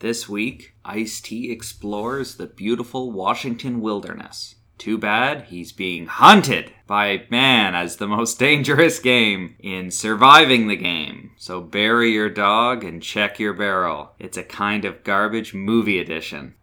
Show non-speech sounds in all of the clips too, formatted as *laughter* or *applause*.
This week, Ice T explores the beautiful Washington wilderness. Too bad he's being hunted by man as the most dangerous game in surviving the game. So bury your dog and check your barrel. It's a kind of garbage movie edition.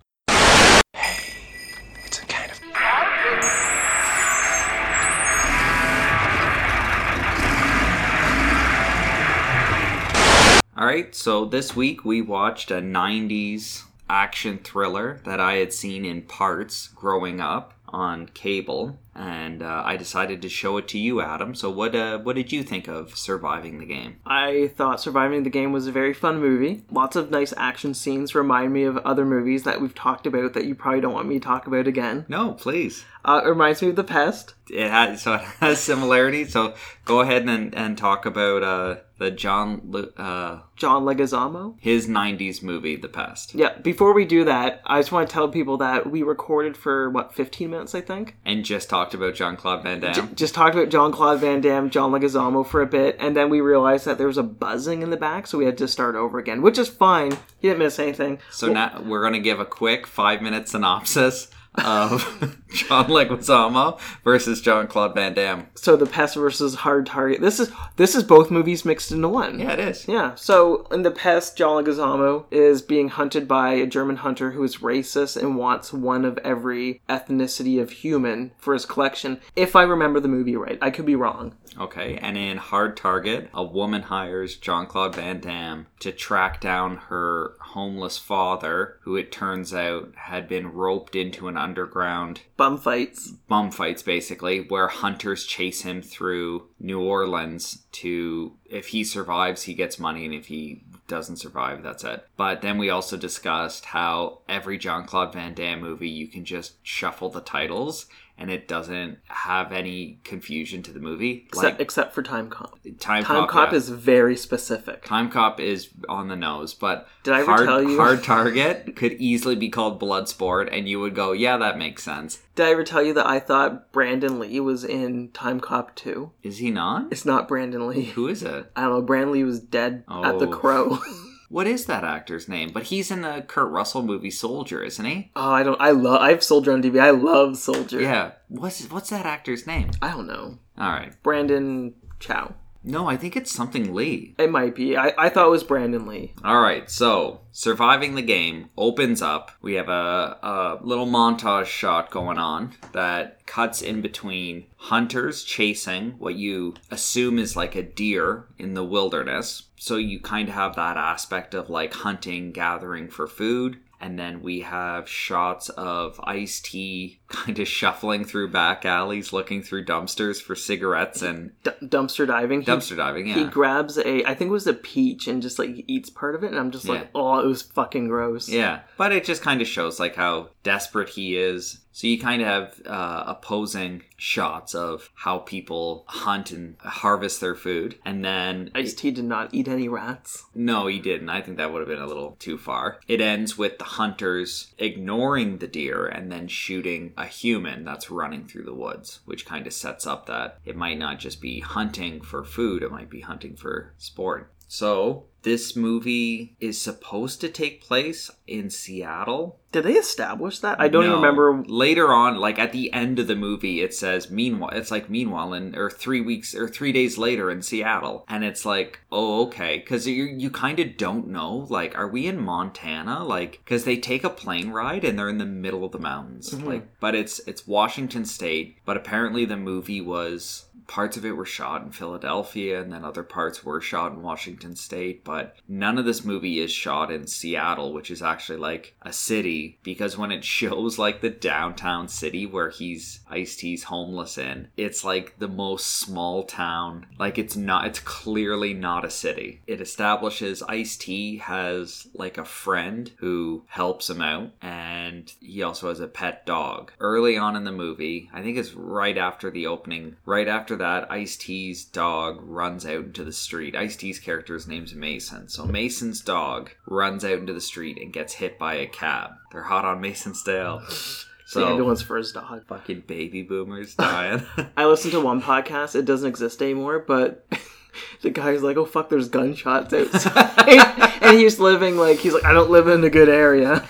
All right, so this week we watched a 90s action thriller that I had seen in parts growing up on cable, and uh, I decided to show it to you, Adam. So, what uh, what did you think of surviving the game? I thought Surviving the Game was a very fun movie. Lots of nice action scenes remind me of other movies that we've talked about that you probably don't want me to talk about again. No, please. Uh, it reminds me of The Pest. It has so it has similarities. So go ahead and and talk about uh, the John Lu- uh, John Leguizamo. his '90s movie, The Pest, Yeah, before we do that, I just want to tell people that we recorded for, what, 15 minutes, I think? and just talked about Jean-Claude Van Damme. Just talked about Jean-Claude Van Damme, John Leguizamo for a bit, and then we realized that there was a buzzing in the back, so we had to start over again, which is fine. You didn't miss anything. So now we're gonna give a quick five minute synopsis of *laughs* John Leguizamo versus Jean-Claude Van Damme. So the Pest versus Hard Target. This is this is both movies mixed into one. Yeah, it is. Yeah. So in the pest, John Leguizamo is being hunted by a German hunter who is racist and wants one of every ethnicity of human for his collection. If I remember the movie right, I could be wrong. Okay, and in Hard Target, a woman hires John Claude Van Damme to track down her homeless father, who it turns out had been roped into an underground Bum fights. bum fights basically where hunters chase him through New Orleans to if he survives he gets money and if he doesn't survive that's it. But then we also discussed how every Jean-Claude Van Damme movie you can just shuffle the titles and it doesn't have any confusion to the movie. Except, except for Time Cop. Time, Time Cop, Cop yeah. is very specific. Time Cop is on the nose, but Did I ever hard, tell you- Hard Target could easily be called Bloodsport, and you would go, "Yeah, that makes sense." Did I ever tell you that I thought Brandon Lee was in Time Cop 2? Is he not? It's not Brandon Lee. Who is it? I don't know. Brandon Lee was dead at the Oh. Crow. *laughs* What is that actor's name? But he's in the Kurt Russell movie Soldier, isn't he? oh, I don't. I love. I have Soldier on DVD. I love Soldier. Yeah. What's what's that actor's name? I don't know. All right. Brandon Chow. No, I think it's something Lee. It might be. I, I thought it was Brandon Lee. All right. So, surviving the game opens up. We have a, a little montage shot going on that cuts in between hunters chasing what you assume is like a deer in the wilderness. So you kind of have that aspect of like hunting, gathering for food. And then we have shots of Ice T *laughs* kind of shuffling through back alleys, looking through dumpsters for cigarettes and D- dumpster diving. He, dumpster diving. He grabs a, I think it was a peach, and just like eats part of it, and I'm just Yeah. like, oh, it was fucking gross. Yeah, but it just kind of shows like how desperate he is. So you kind of have uh, opposing shots of how people hunt and harvest their food, and then Ice T did not eat any rats. no, he didn't. I think that would have been a little too far. It ends with the hunters ignoring the deer and then shooting a human that's running through the woods, which kind of sets up that it might not just be hunting for food, it might be hunting for sport. So, this movie is supposed to take place in Seattle. Did they establish that? I don't even remember. Later on, like at the end of the movie, it says meanwhile. It's like meanwhile, in or three weeks or three days later in Seattle, and it's like, oh okay, because you you kind of don't know. Like, are we in Montana? Like, because they take a plane ride and they're in the middle of the mountains. Mm-hmm. Like, but it's it's Washington State. But apparently, the movie was parts of it were shot in Philadelphia and then other parts were shot in Washington State, but none of this movie is shot in Seattle, which is actually like a city because when it *laughs* shows like the downtown city where he's Ice T's homeless in, it's like the most small town. Like it's not it's clearly not a city. It establishes Ice T has like a friend who helps him out and he also has a pet dog. Early on in the movie, I think it's right after the opening, right after that, Ice T's dog runs out into the street. Ice T's character's name's Mason. So Mason's dog runs out into the street and gets hit by a cab. They're hot on Mason's *laughs* tail. the So ambulance for his dog. fucking baby boomers *laughs* dying. *laughs* I listened to one podcast. It doesn't exist anymore, but the guy's like, "Oh fuck, there's gunshots outside," and he's living like he's like, "I don't live in a good area."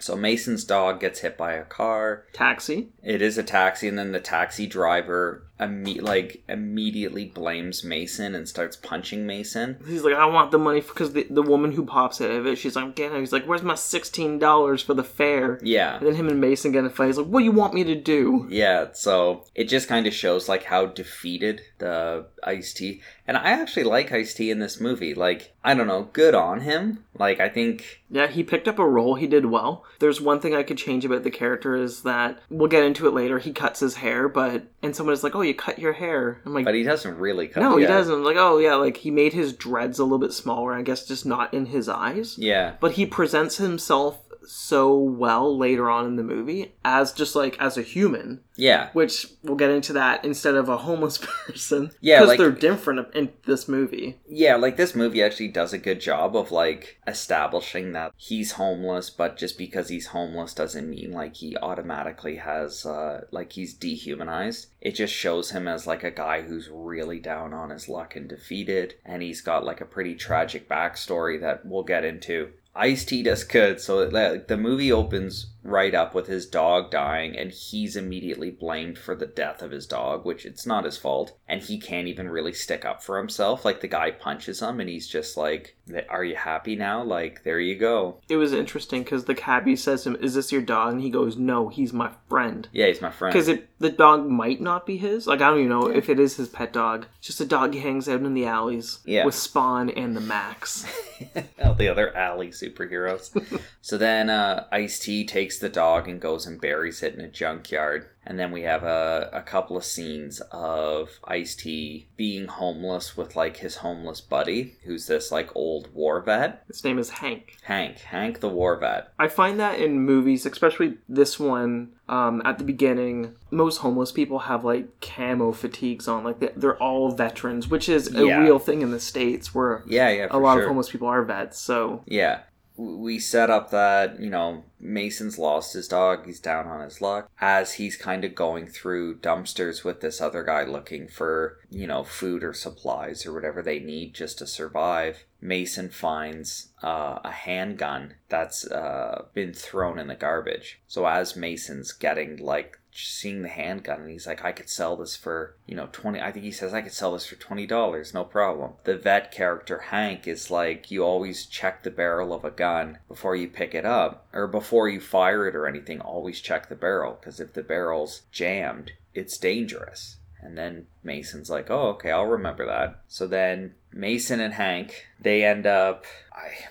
So Mason's dog gets hit by a car. Taxi. It is a taxi, and then the taxi driver imme- like immediately blames Mason and starts punching Mason. He's like, "I want the money because the, the woman who pops out of it, she's like, get He's like, "Where's my sixteen dollars for the fare?" Yeah. And then him and Mason get in a fight. He's like, "What do you want me to do?" Yeah, so it just kind of shows like how defeated the Ice T. And I actually like Ice T in this movie. Like, I don't know, good on him. Like, I think Yeah, he picked up a role. He did well. There's one thing I could change about the character is that we'll get into it later. He cuts his hair, but and someone is like, "Oh, you cut your hair." I'm like, but he doesn't really cut "No, he yeah. doesn't." I'm like, "Oh, yeah." Like he made his dreads a little bit smaller. I guess just not in his eyes. Yeah. But he presents himself so well later on in the movie as just like as a human, Yeah. which we'll get into that instead of a homeless *laughs* person. Yeah, because like- they're different in this movie. Yeah, like this movie actually does a good job of like establishing that he's homeless, but just because he's homeless doesn't mean like he automatically has uh like he's dehumanized. It just shows him as like a guy who's really down on his luck and defeated, and he's got like a pretty tragic backstory that we'll get into. Ice T does good, so like, the movie opens right up with his dog dying, and he's immediately blamed for the death of his dog, which it's not his fault, and he can't even really stick up for himself. Like the guy punches him, and he's just like, "Are you happy now? Like there you go." It was interesting because the cabbie says to him, "Is this your dog?" And he goes, "No, he's my friend." Yeah, he's my friend. Because the dog might not be his. Like I don't even know if it is his pet dog. It's just a dog he hangs out in the alleys Yeah. with Spawn and the Max. *laughs* all the other alley superheroes. *laughs* so then uh, Ice T takes the dog and goes and buries it in a junkyard. And then we have a, a couple of scenes of Ice T being homeless with like his homeless buddy, who's this like old war vet, His name is Hank. Hank. Hank the war vet. I find that in movies, especially this one, um, at the beginning, most homeless people have like camo fatigues on. Like they- they're all veterans, which is a Yeah. real thing in the states where Yeah, yeah, a lot sure. of homeless people are vets. So Yeah. We set up that, you know, Mason's lost his dog. He's down on his luck. As he's kind of going through dumpsters with this other guy looking for, you know, food or supplies or whatever they need just to survive, Mason finds uh, a handgun that's uh, been thrown in the garbage. So as Mason's getting, like, seeing the handgun and he's like i could sell this for you know 20 i think he says i could sell this for $20 no problem. The vet character hank is like you always check the barrel of a gun before you pick it up or before you fire it or anything always check the barrel because if the barrel's jammed it's dangerous and then Mason's like, "Oh, okay, I'll remember that." So then Mason and Hank, they end up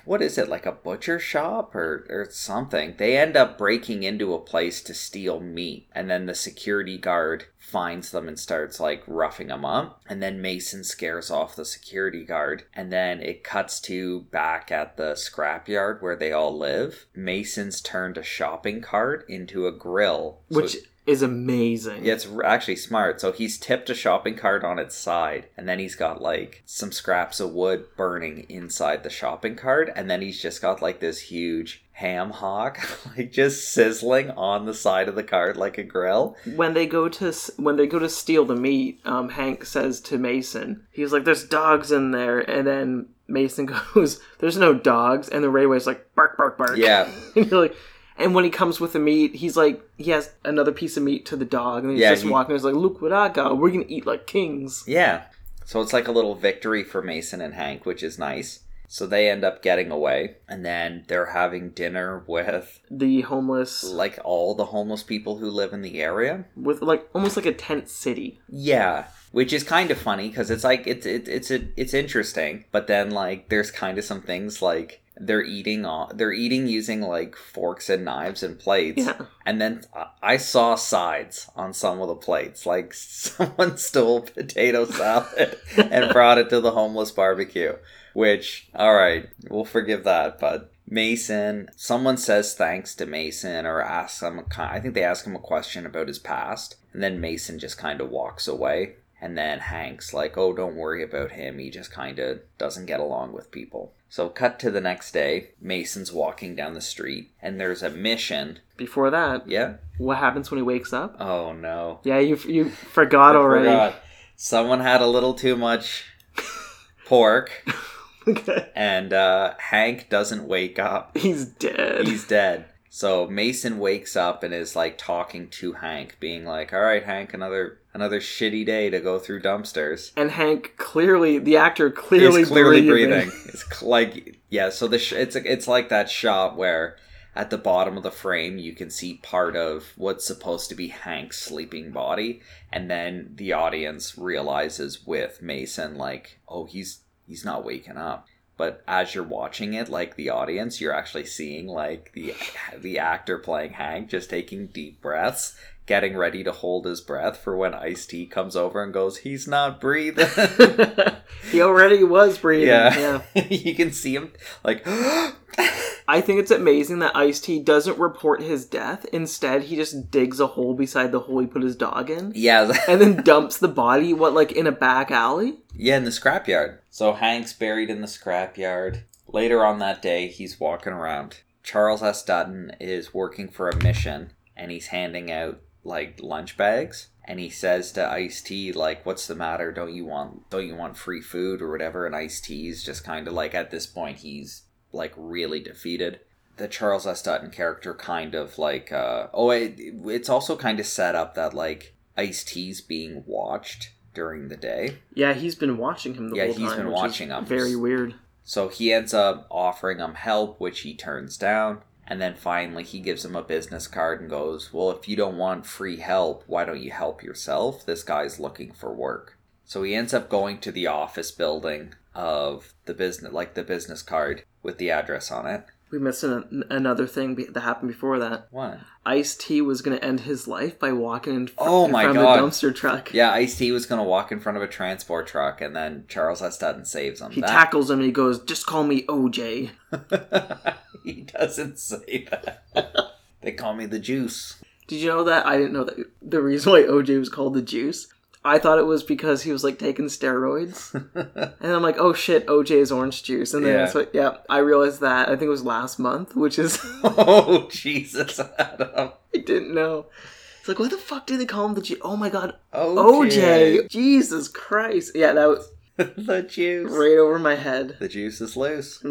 what is it like a butcher shop or or something? They end up breaking into a place to steal meat, and then the security guard finds them and starts like roughing them up, and then Mason scares off the security guard, and then it cuts to back at the scrapyard where they all live. Mason's turned a shopping cart into a grill, So- which is amazing. yeah, it's actually smart. So he's tipped a shopping cart on its side, and then he's got like some scraps of wood burning inside the shopping cart, and then he's just got like this huge ham hock, *laughs* like just sizzling on the side of the cart like a grill. when they go to when they go to steal the meat, um, Hank says to Mason, he's like, "There's dogs in there," and then Mason *laughs* goes, "There's no dogs," and the railway's like, "Bark, bark, bark." Yeah. *laughs* and you're like, and when he comes with the meat, he's like, he has another piece of meat to the dog, and he's Yeah, just he- walking. He's like, "Look what I got! We're gonna eat like kings." Yeah. So it's like a little victory for Mason and Hank, which is nice. So they end up getting away, and then they're having dinner with The homeless like all the homeless people who live in the area. with like almost like a tent city. Yeah, which is kind of funny because it's like it's it, it's a, it's interesting, but then like there's kind of some things like they're eating on they're eating using like forks and knives and plates, Yeah. and then I- I saw sides on some of the plates, like *laughs* someone stole potato salad *laughs* and brought it to the homeless barbecue. Which, all right, we'll forgive that, but. Mason, someone says thanks to Mason or asks him, a, I think they ask him a question about his past, and then Mason just kind of walks away. And then Hank's like, oh, don't worry about him. He just kind of doesn't get along with people. So, cut to the next day. Mason's walking down the street, and there's a mission. Before that, Yeah? what happens when he wakes up? Oh, no. Yeah, you you forgot already. forgot. Someone had a little too much *laughs* pork, *laughs* okay. and uh, Hank doesn't wake up. He's dead. He's dead. So Mason wakes up and is like talking to Hank, being like, "All right, Hank, another another shitty day to go through dumpsters." and Hank clearly, the actor clearly, He's clearly breathing. breathing. It's like yeah. So the sh- it's it's like that shot where at the bottom of the frame you can see part of what's supposed to be Hank's sleeping body, and then the audience realizes with Mason like, oh, he's he's not waking up. But as you're watching it, like the audience, you're actually seeing like the the actor playing Hank just taking deep breaths, getting ready to hold his breath for when Ice T comes over and goes, "He's not breathing." *laughs* he already was breathing. Yeah. yeah. *laughs* you can see him like *gasps* I think it's amazing that Ice T doesn't report his death. Instead, he just digs a hole beside the hole he put his dog in, Yeah, *laughs* and then dumps the body. What, like in a back alley? yeah, in the scrapyard. So Hank's buried in the scrapyard. Later on that day, he's walking around. Charles S. Dutton is working for a mission and he's handing out like lunch bags and he says to Ice T like what's the matter don't you want don't you want free food or whatever and Ice T's just kind of like at this point he's like really defeated the Charles S. Dutton character kind of like uh oh it, it's also kind of set up that like Ice T's being watched during the day Yeah, he's been watching him the Yeah, whole he's time. been which is watching him. Very weird. So he ends up offering him help, which he turns down. And then finally, he gives him a business card and goes, Well, if you don't want free help, why don't you help yourself? This guy's looking for work. So he ends up going to the office building of the business, like the business card with the address on it. We missed an, another thing be- that happened before that. What? Ice T was going to end his life by walking in, fr- Oh in my front God. of a dumpster truck. Yeah, Ice T was going to walk in front of a transport truck, and then Charles S. Dutton saves him. He That- tackles him and he goes, "Just call me OJ." *laughs* he doesn't say that. *laughs* they call me the juice. Did you know that? I didn't know that the reason why OJ was called the Juice. I thought it was because he was like taking steroids, *laughs* and I'm like, oh shit, OJ is orange juice, and then Yeah. what. Yeah, I realized that. I think it was last month, which is *laughs* *laughs* oh, Jesus, Adam. I didn't know. It's like, why the fuck did they call him the Juice? Oh my god, Okay. OJ! Jesus Christ! Yeah, that was the juice. right over my head. The juice is loose.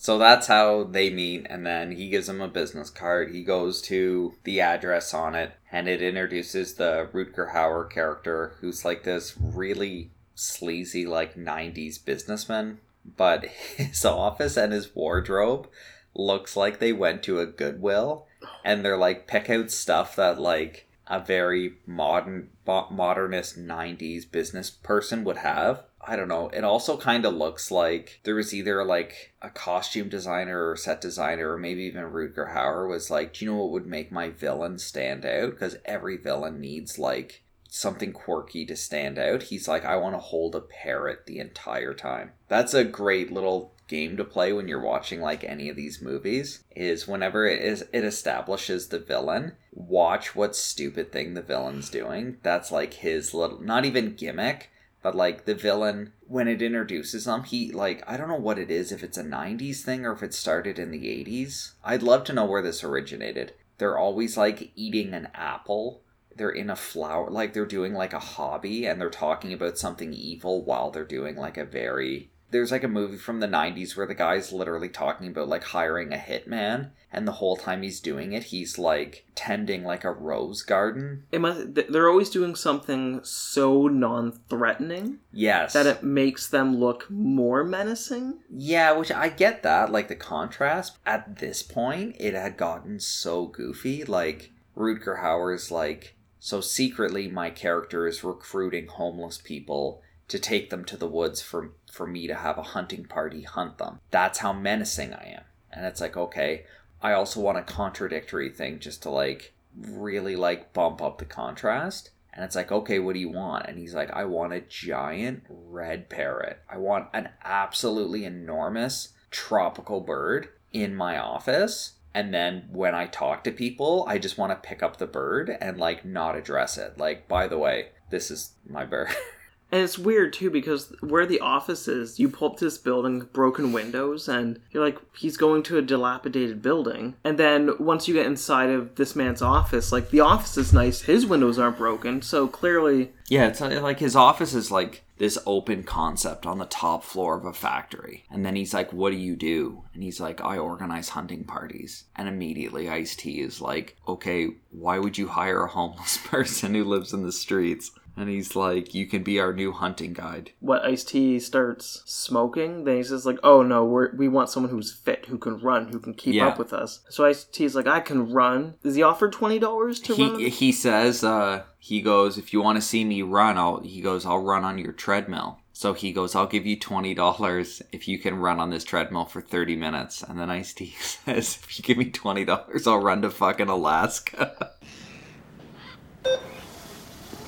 So that's how they meet, and then he gives him a business card. He goes to the address on it, and it introduces the Rutger Hauer character, who's like this really sleazy, like 90s businessman. But his *laughs* office and his wardrobe looks like they went to a Goodwill, and they're like, pick out stuff that, like, a very modern, modernist 90s business person would have. I don't know. It also kind of looks like there was either like a costume designer or set designer, or maybe even Rutger Hauer was like, Do you know what would make my villain stand out? Because every villain needs like something quirky to stand out. He's like, I want to hold a parrot the entire time. That's a great little game to play when you're watching like any of these movies is whenever it is it establishes the villain watch what stupid thing the villain's doing that's like his little not even gimmick but like the villain when it introduces them he like i don't know what it is if it's a 90s thing or if it started in the 80s i'd love to know where this originated. They're always like eating an apple. They're in a flower like they're doing like a hobby and they're talking about something evil while they're doing like a very there's like a movie from the 90s where the guy's literally talking about like hiring a hitman and the whole time he's doing it he's like tending like a rose garden It must they're always doing something so non-threatening yes that it makes them look more menacing. Yeah, which I get that, like the contrast. At this point, it had gotten so goofy. Like, Rutger Hauer's like, so secretly my character is recruiting homeless people to take them to the woods for, for me to have a hunting party hunt them. That's how menacing I am. And it's like, okay, I also want a contradictory thing just to like really like bump up the contrast. And it's like, okay, what do you want? And he's like, I want a giant red parrot. I want an absolutely enormous tropical bird in my office. And then when I talk to people, I just want to pick up the bird and like not address it. Like, by the way, this is my bird. *laughs* And it's weird too because where the office is, you pull up this building, broken windows, and you're like, he's going to a dilapidated building. And then once you get inside of this man's office, like the office is nice, his windows aren't broken, so clearly Yeah, it's uh, like his office is like this open concept on the top floor of a factory. And then he's like, What do you do? And he's like, I organize hunting parties. And immediately Ice T is like, Okay, why would you hire a homeless *laughs* person who lives in the streets? And he's like, You can be our new hunting guide. what Ice T starts smoking, then he says like, "Oh no, we're, we want someone who's fit, who can run, who can keep Yeah. up with us." So Ice T's like, "I can run." Is he offered twenty dollars to run? He he says, uh, he goes, If you want to see me run, I'll he goes, I'll run on your treadmill. So he goes, I'll give you twenty dollars if you can run on this treadmill for thirty minutes. And then Ice T *laughs* says, If you give me twenty dollars, I'll run to fucking Alaska. *laughs*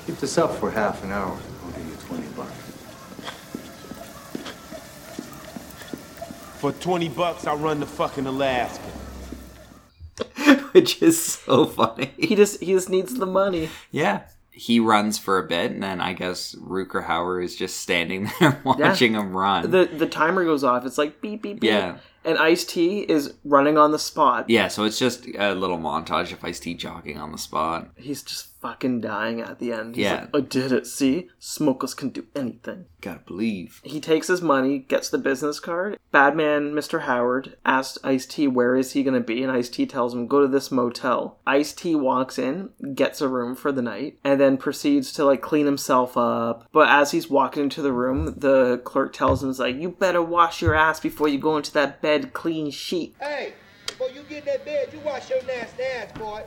Keep this up for half an hour. I'll give you 20 bucks. For 20 bucks, I'll run to fucking Alaska. *laughs* Which is so funny. he just he just needs the money. Yeah. He runs for a bit, and then I guess Rutger Hauer is just standing *laughs* there watching him run. The the timer goes off. It's like beep beep beep. Yeah. And Ice T is running on the spot. yeah, so it's just a little montage of Ice T jogging on the spot. He's just fucking dying at the end. He's Yeah. like, I did it. See, smokers can do anything. Gotta believe. He takes his money, gets the business card. Badman Mr. Howard asks Ice T where is he gonna be, and Ice T tells him go to this motel. Ice T walks in, gets a room for the night, and then proceeds to like clean himself up. But as he's walking into the room, the clerk tells him, "Is like you better wash your ass before you go into that bed clean sheet." Hey, before you get in that bed, you wash your nasty ass, boy.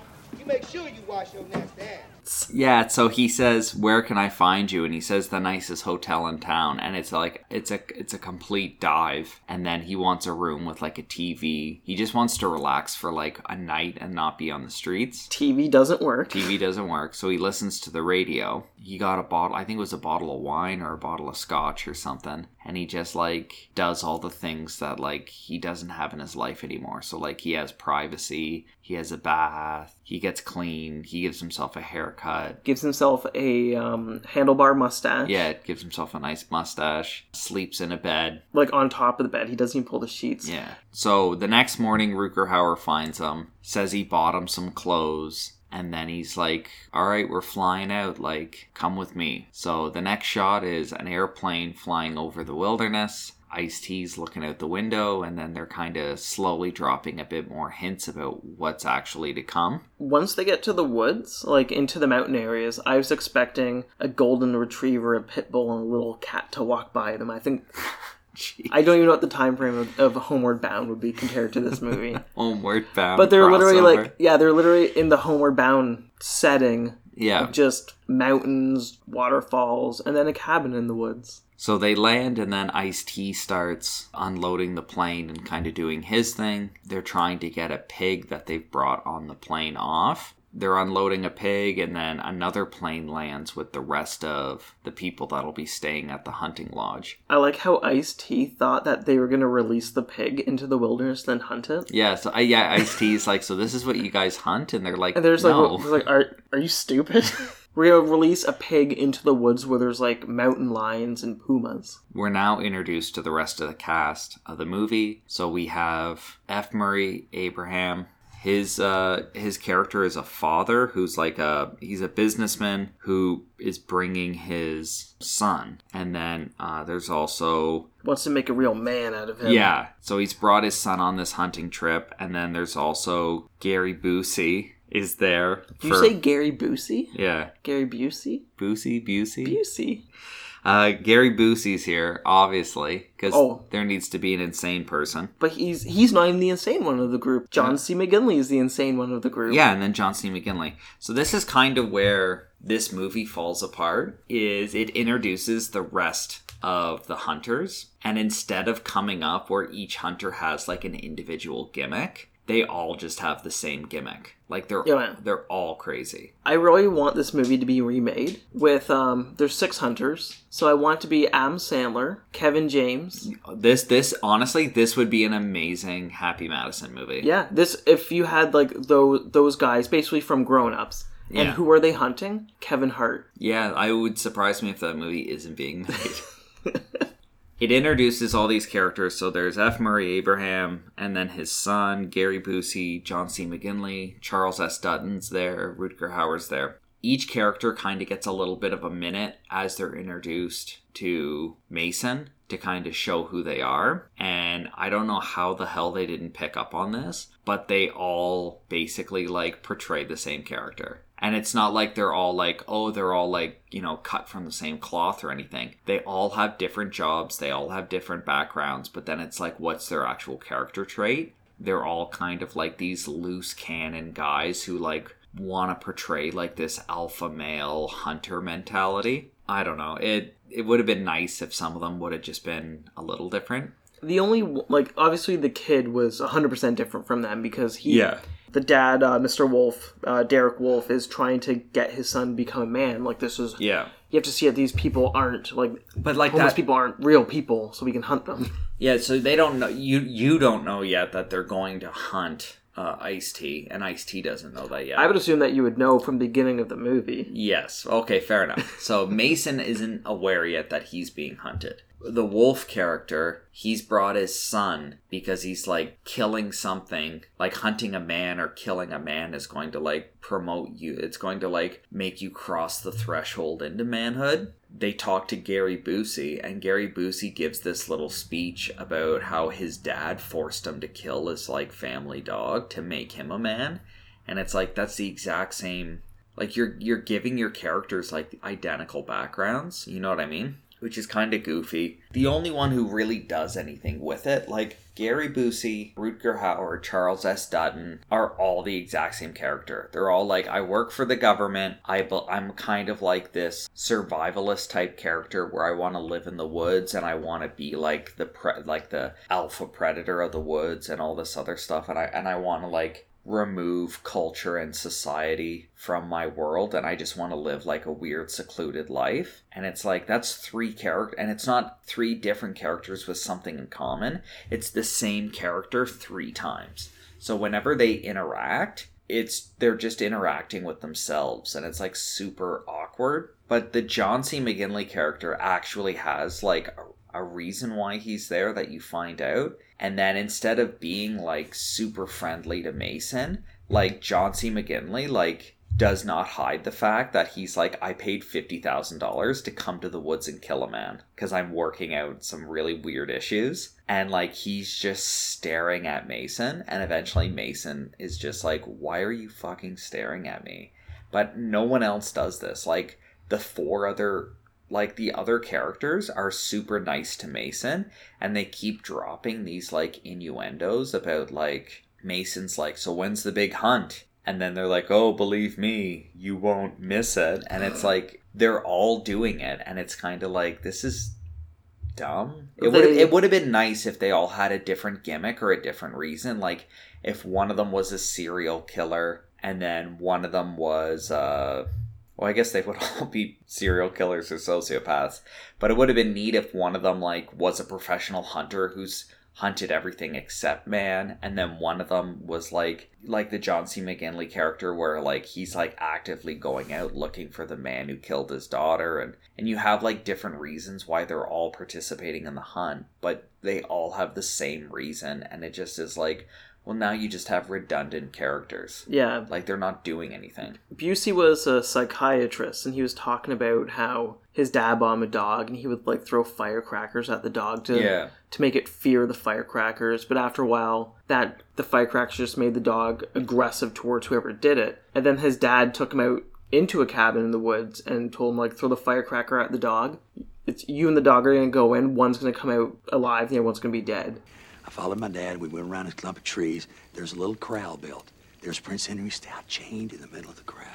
Make sure you wash your nasty ass. Yeah, so he says, "Where can I find you?" And he says the nicest hotel in town, and it's like it's a it's a complete dive. And then he wants a room with like a TV. He just wants to relax for like a night and not be on the streets. TV doesn't work. TV doesn't work, so he listens to the radio. He got a bottle, I think it was a bottle of wine or a bottle of scotch or something, and he just like does all the things that like he doesn't have in his life anymore. So like he has privacy, he has a bath, he gets clean, he gives himself a haircut. Gives himself a um, handlebar mustache. Yeah, it gives himself a nice mustache, sleeps in a bed. Like on top of the bed. He doesn't even pull the sheets. Yeah. So the next morning, Rutger Hauer finds him, says he bought him some clothes, and then he's like, All right, we're flying out. Like, come with me. So the next shot is an airplane flying over the wilderness. Ice T's looking out the window, and then they're kind of slowly dropping a bit more hints about what's actually to come. once they get to the woods, like into the mountain areas, I was expecting a golden retriever, a pit bull, and a little cat to walk by them. I think *laughs* Jeez. I don't even know what the time frame of, of Homeward Bound would be compared to this movie. *laughs* Homeward bound. but they're literally like, yeah, they're literally in the Homeward Bound setting, yeah. just mountains, waterfalls, and then a cabin in the woods. So they land, and then Ice T starts unloading the plane and kind of doing his thing. They're trying to get a pig that they've brought on the plane off. They're unloading a pig, and then another plane lands with the rest of the people that'll be staying at the hunting lodge. I like how Ice T thought that they were gonna release the pig into the wilderness, then hunt it. Yeah, so uh, yeah, Ice T's like, so this is what you guys hunt, and they're like, And there's like, no. there's like, are are you stupid? *laughs* We're gonna release a pig into the woods where there's like mountain lions and pumas. We're now introduced to the rest of the cast of the movie. So we have F. Murray Abraham. His uh his character is a father who's like a he's a businessman who is bringing his son. And then uh there's also Wants to make a real man out of him. yeah, so he's brought his son on this hunting trip and then there's also Gary Busey is there. Do you say Gary Busey? Yeah, Gary Busey? Busey, Busey. Busey. Uh, Gary Busey's here, obviously, because Oh. there needs to be an insane person. But he's he's not even the insane one of the group. John C. McGinley is the insane one of the group. Yeah, and then John C. McGinley. So this is kind of where this movie falls apart. Is it introduces the rest of the hunters, and instead of coming up where each hunter has like an individual gimmick, they all just have the same gimmick. Like they're Yeah. they're all crazy. I really want this movie to be remade with um there's six hunters. So I want it to be Adam Sandler, Kevin James. This this honestly this would be an amazing Happy Madison movie. Yeah, this if you had like those those guys basically from Grown Ups Yeah. And who are they hunting? Kevin Hart. Yeah, I would surprise me if that movie isn't being made. *laughs* it introduces all these characters. So there's F. Murray Abraham, and then his son, Gary Busey, John C. McGinley, Charles S. Dutton's there, Rutger Hauer's there. Each character kind of gets a little bit of a minute as they're introduced to Mason to kind of show who they are. And I don't know how the hell they didn't pick up on this, but they all basically like portray the same character. And it's not like they're all like, oh, they're all like, you know, cut from the same cloth or anything. They all have different jobs, they all have different backgrounds, but then it's like, what's their actual character trait? They're all kind of like these loose cannon guys who like want to portray like this alpha male hunter mentality. I don't know. It it would have been nice if some of them would have just been a little different. The only like obviously the kid was 100% different from them because he Yeah. The dad uh, Mr. Wolf, uh, Derek Wolf is trying to get his son become a man. Like this is Yeah. you have to see that these people aren't like But like homeless that people aren't real people so we can hunt them. Yeah, so they don't know you you don't know yet that they're going to hunt uh, Ice T, and Ice T doesn't know that yet. I would assume that you would know from the beginning of the movie. Yes. Okay, fair enough. So Mason isn't aware yet that he's being hunted. The wolf character, he's brought his son because he's like killing something, like hunting a man or killing a man is going to like promote you. It's going to like make you cross the threshold into manhood. They talk to Gary Busey, and Gary Busey gives this little speech about how his dad forced him to kill his like family dog to make him a man. And it's like that's the exact same like you're you're giving your characters like identical backgrounds you know what i mean which is kind of goofy the only one who really does anything with it like gary busey rutger hauer charles s. Dutton are all the exact same character. They're all like i work for the government. I, i'm kind of like this survivalist type character where i want to live in the woods and i want to be like the pre- like the alpha predator of the woods and all this other stuff and i and i want to like remove culture and society from my world and I just want to live like a weird secluded life. And it's like that's three character and it's not three different characters with something in common. It's the same character 3 times. So whenever they interact, it's they're just interacting with themselves and it's like super awkward. But the John C. McGinley character actually has like a, a reason why he's there that you find out. And then instead of being like super friendly to Mason, like John C. McGinley, like does not hide the fact that he's like, I paid fifty thousand dollars to come to the woods and kill a man because I'm working out some really weird issues. And like he's just staring at Mason, and eventually Mason is just like, Why are you fucking staring at me? But no one else does this. Like the four other like the other characters are super nice to Mason and they keep dropping these like innuendos about like Mason's like so when's the big hunt? And then they're like oh believe me you won't miss it. And it's *sighs* like they're all doing it and it's kind of like this is dumb. It would it would have been nice if they all had a different gimmick or a different reason like if one of them was a serial killer and then one of them was uh well, I guess they would *laughs* all be serial killers or sociopaths, but it would have been neat if one of them like was a professional hunter who's hunted everything except man, and then one of them was like like the John C. McGinley character where like he's like actively going out looking for the man who killed his daughter and and you have like different reasons why they're all participating in the hunt, but they all have the same reason and it just is like well now you just have redundant characters. Yeah, Like they're not doing anything. Busey was a psychiatrist, and he was talking about how his dad bombed a dog, and he would like throw firecrackers at the dog to Yeah. to make it fear the firecrackers. But after a while, that the firecrackers just made the dog aggressive towards whoever did it. And then his dad took him out into a cabin in the woods and told him like throw the firecracker at the dog. It's you and the dog are gonna go in. One's gonna come out alive, the other one's gonna be dead. I followed my dad. We went around a clump of trees. There's a little corral built. There's Prince Henry Stout chained in the middle of the corral.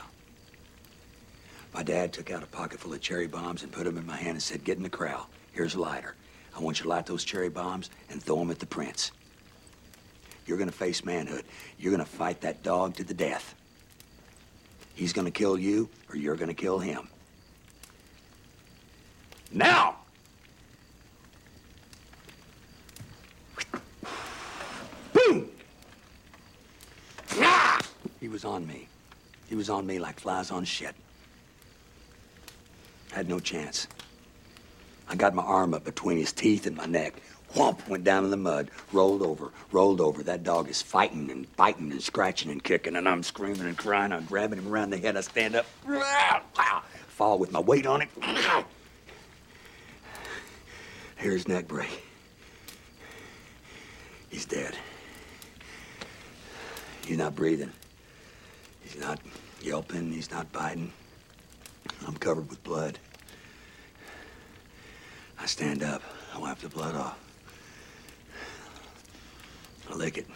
My dad took out a pocket full of cherry bombs and put them in my hand and said, Get in the corral. Here's a lighter. I want you to light those cherry bombs and throw them at the prince. You're gonna face manhood. You're gonna fight that dog to the death. He's gonna kill you, or you're gonna kill him. Now! He was on me. He was on me like flies on shit. Had no chance. I got my arm up between his teeth and my neck. Whomp, went down in the mud, rolled over, rolled over. That dog is fighting and biting and scratching and kicking, and I'm screaming and crying. I'm grabbing him around the head. I stand up, fall with my weight on it. Hear his neck break. He's dead. He's not breathing. He's not yelping. He's not biting. I'm covered with blood. I stand up. I wipe the blood off. I lick it.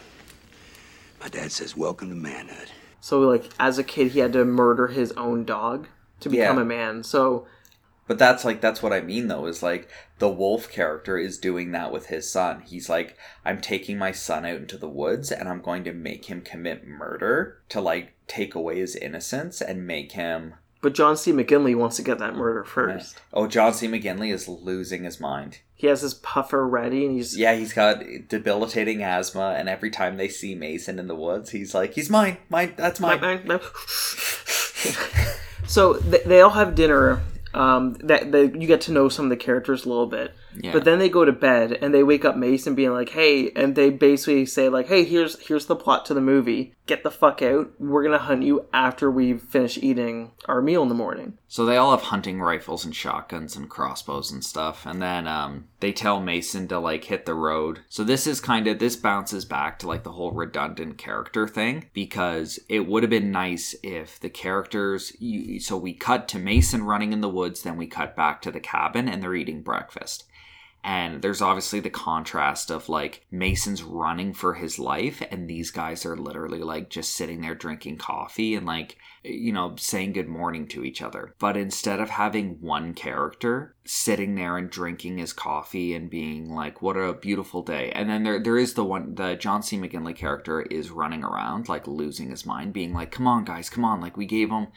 My dad says, Welcome to manhood. So like as a kid, he had to murder his own dog to become Yeah. a man. So But that's like that's what I mean though is like the wolf character is doing that with his son. He's like I'm taking my son out into the woods and I'm going to make him commit murder to like take away his innocence and make him But John C. McGinley wants to get that murder first. Oh, John C. McGinley is losing his mind. He has his puffer ready, and he's Yeah, he's got debilitating asthma, and every time they see Mason in the woods, he's like, "He's mine, mine, that's mine." *laughs* so they, they all have dinner. Um, that they, you get to know some of the characters a little bit, Yeah. but then they go to bed and they wake up Mason being like, "Hey," and they basically say like, "Hey, here's here's the plot to the movie. Get the fuck out. We're gonna hunt you after we finish eating our meal in the morning." So they all have hunting rifles and shotguns and crossbows and stuff, and then um, they tell Mason to like hit the road. So this is kind of this bounces back to like the whole redundant character thing because it would have been nice if the characters. You, so we cut to Mason running in the woods, then we cut back to the cabin and they're eating breakfast. And there's obviously the contrast of like Mason's running for his life, and these guys are literally like just sitting there drinking coffee and like, you know, saying good morning to each other. But instead of having one character sitting there and drinking his coffee and being like, what a beautiful day. And then there, there is the one, the John C. McGinley character is running around, like losing his mind, being like, come on, guys, come on. Like, we gave him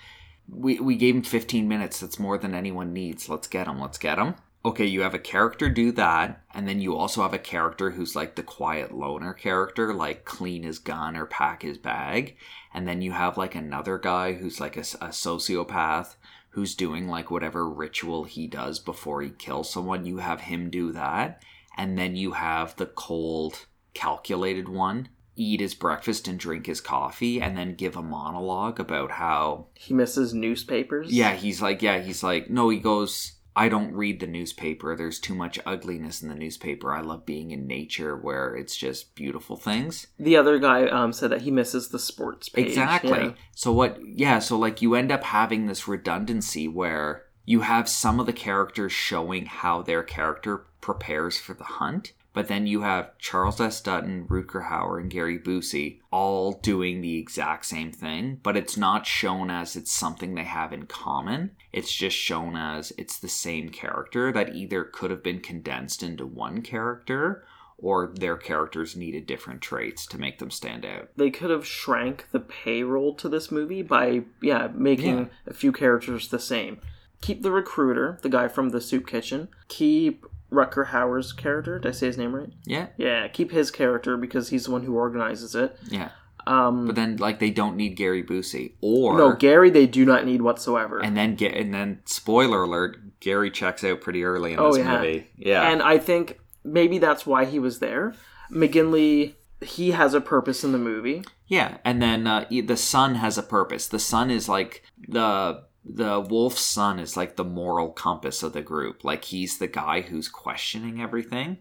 we, we gave him 15 minutes. That's more than anyone needs. Let's get him. Let's get him. Okay, you have a character do that, and then you also have a character who's like the quiet loner character, like clean his gun or pack his bag. And then you have like another guy who's like a, a sociopath who's doing like whatever ritual he does before he kills someone. You have him do that. And then you have the cold, calculated one eat his breakfast and drink his coffee and then give a monologue about how He misses newspapers. yeah he's like yeah he's like no he goes i don't read the newspaper there's too much ugliness in the newspaper i love being in nature where it's just beautiful things The other guy um, said that he misses the sports page. Exactly. yeah. So what yeah, so like you end up having this redundancy where you have some of the characters showing how their character prepares for the hunt, but then you have Charles S. Dutton, Rutger Hauer, and Gary Busey all doing the exact same thing, but it's not shown as it's something they have in common. It's just shown as it's the same character that either could have been condensed into one character or their characters needed different traits to make them stand out. they could have shrank the payroll to this movie by yeah making Yeah. a few characters the same keep the recruiter the guy from the soup kitchen keep Rutger Hauer's character did i say his name right Yeah, yeah keep his character because he's the one who organizes it yeah. um But then, like, they don't need Gary Busey, or no gary they do not need whatsoever and then get and then spoiler alert: Gary checks out pretty early in Oh, this yeah. movie. Yeah, and i think maybe that's why he was there mcginley he has a purpose in the movie yeah, and then uh, the son has a purpose. The son is like the the wolf's son is like the moral compass of the group. Like he's the guy who's questioning everything.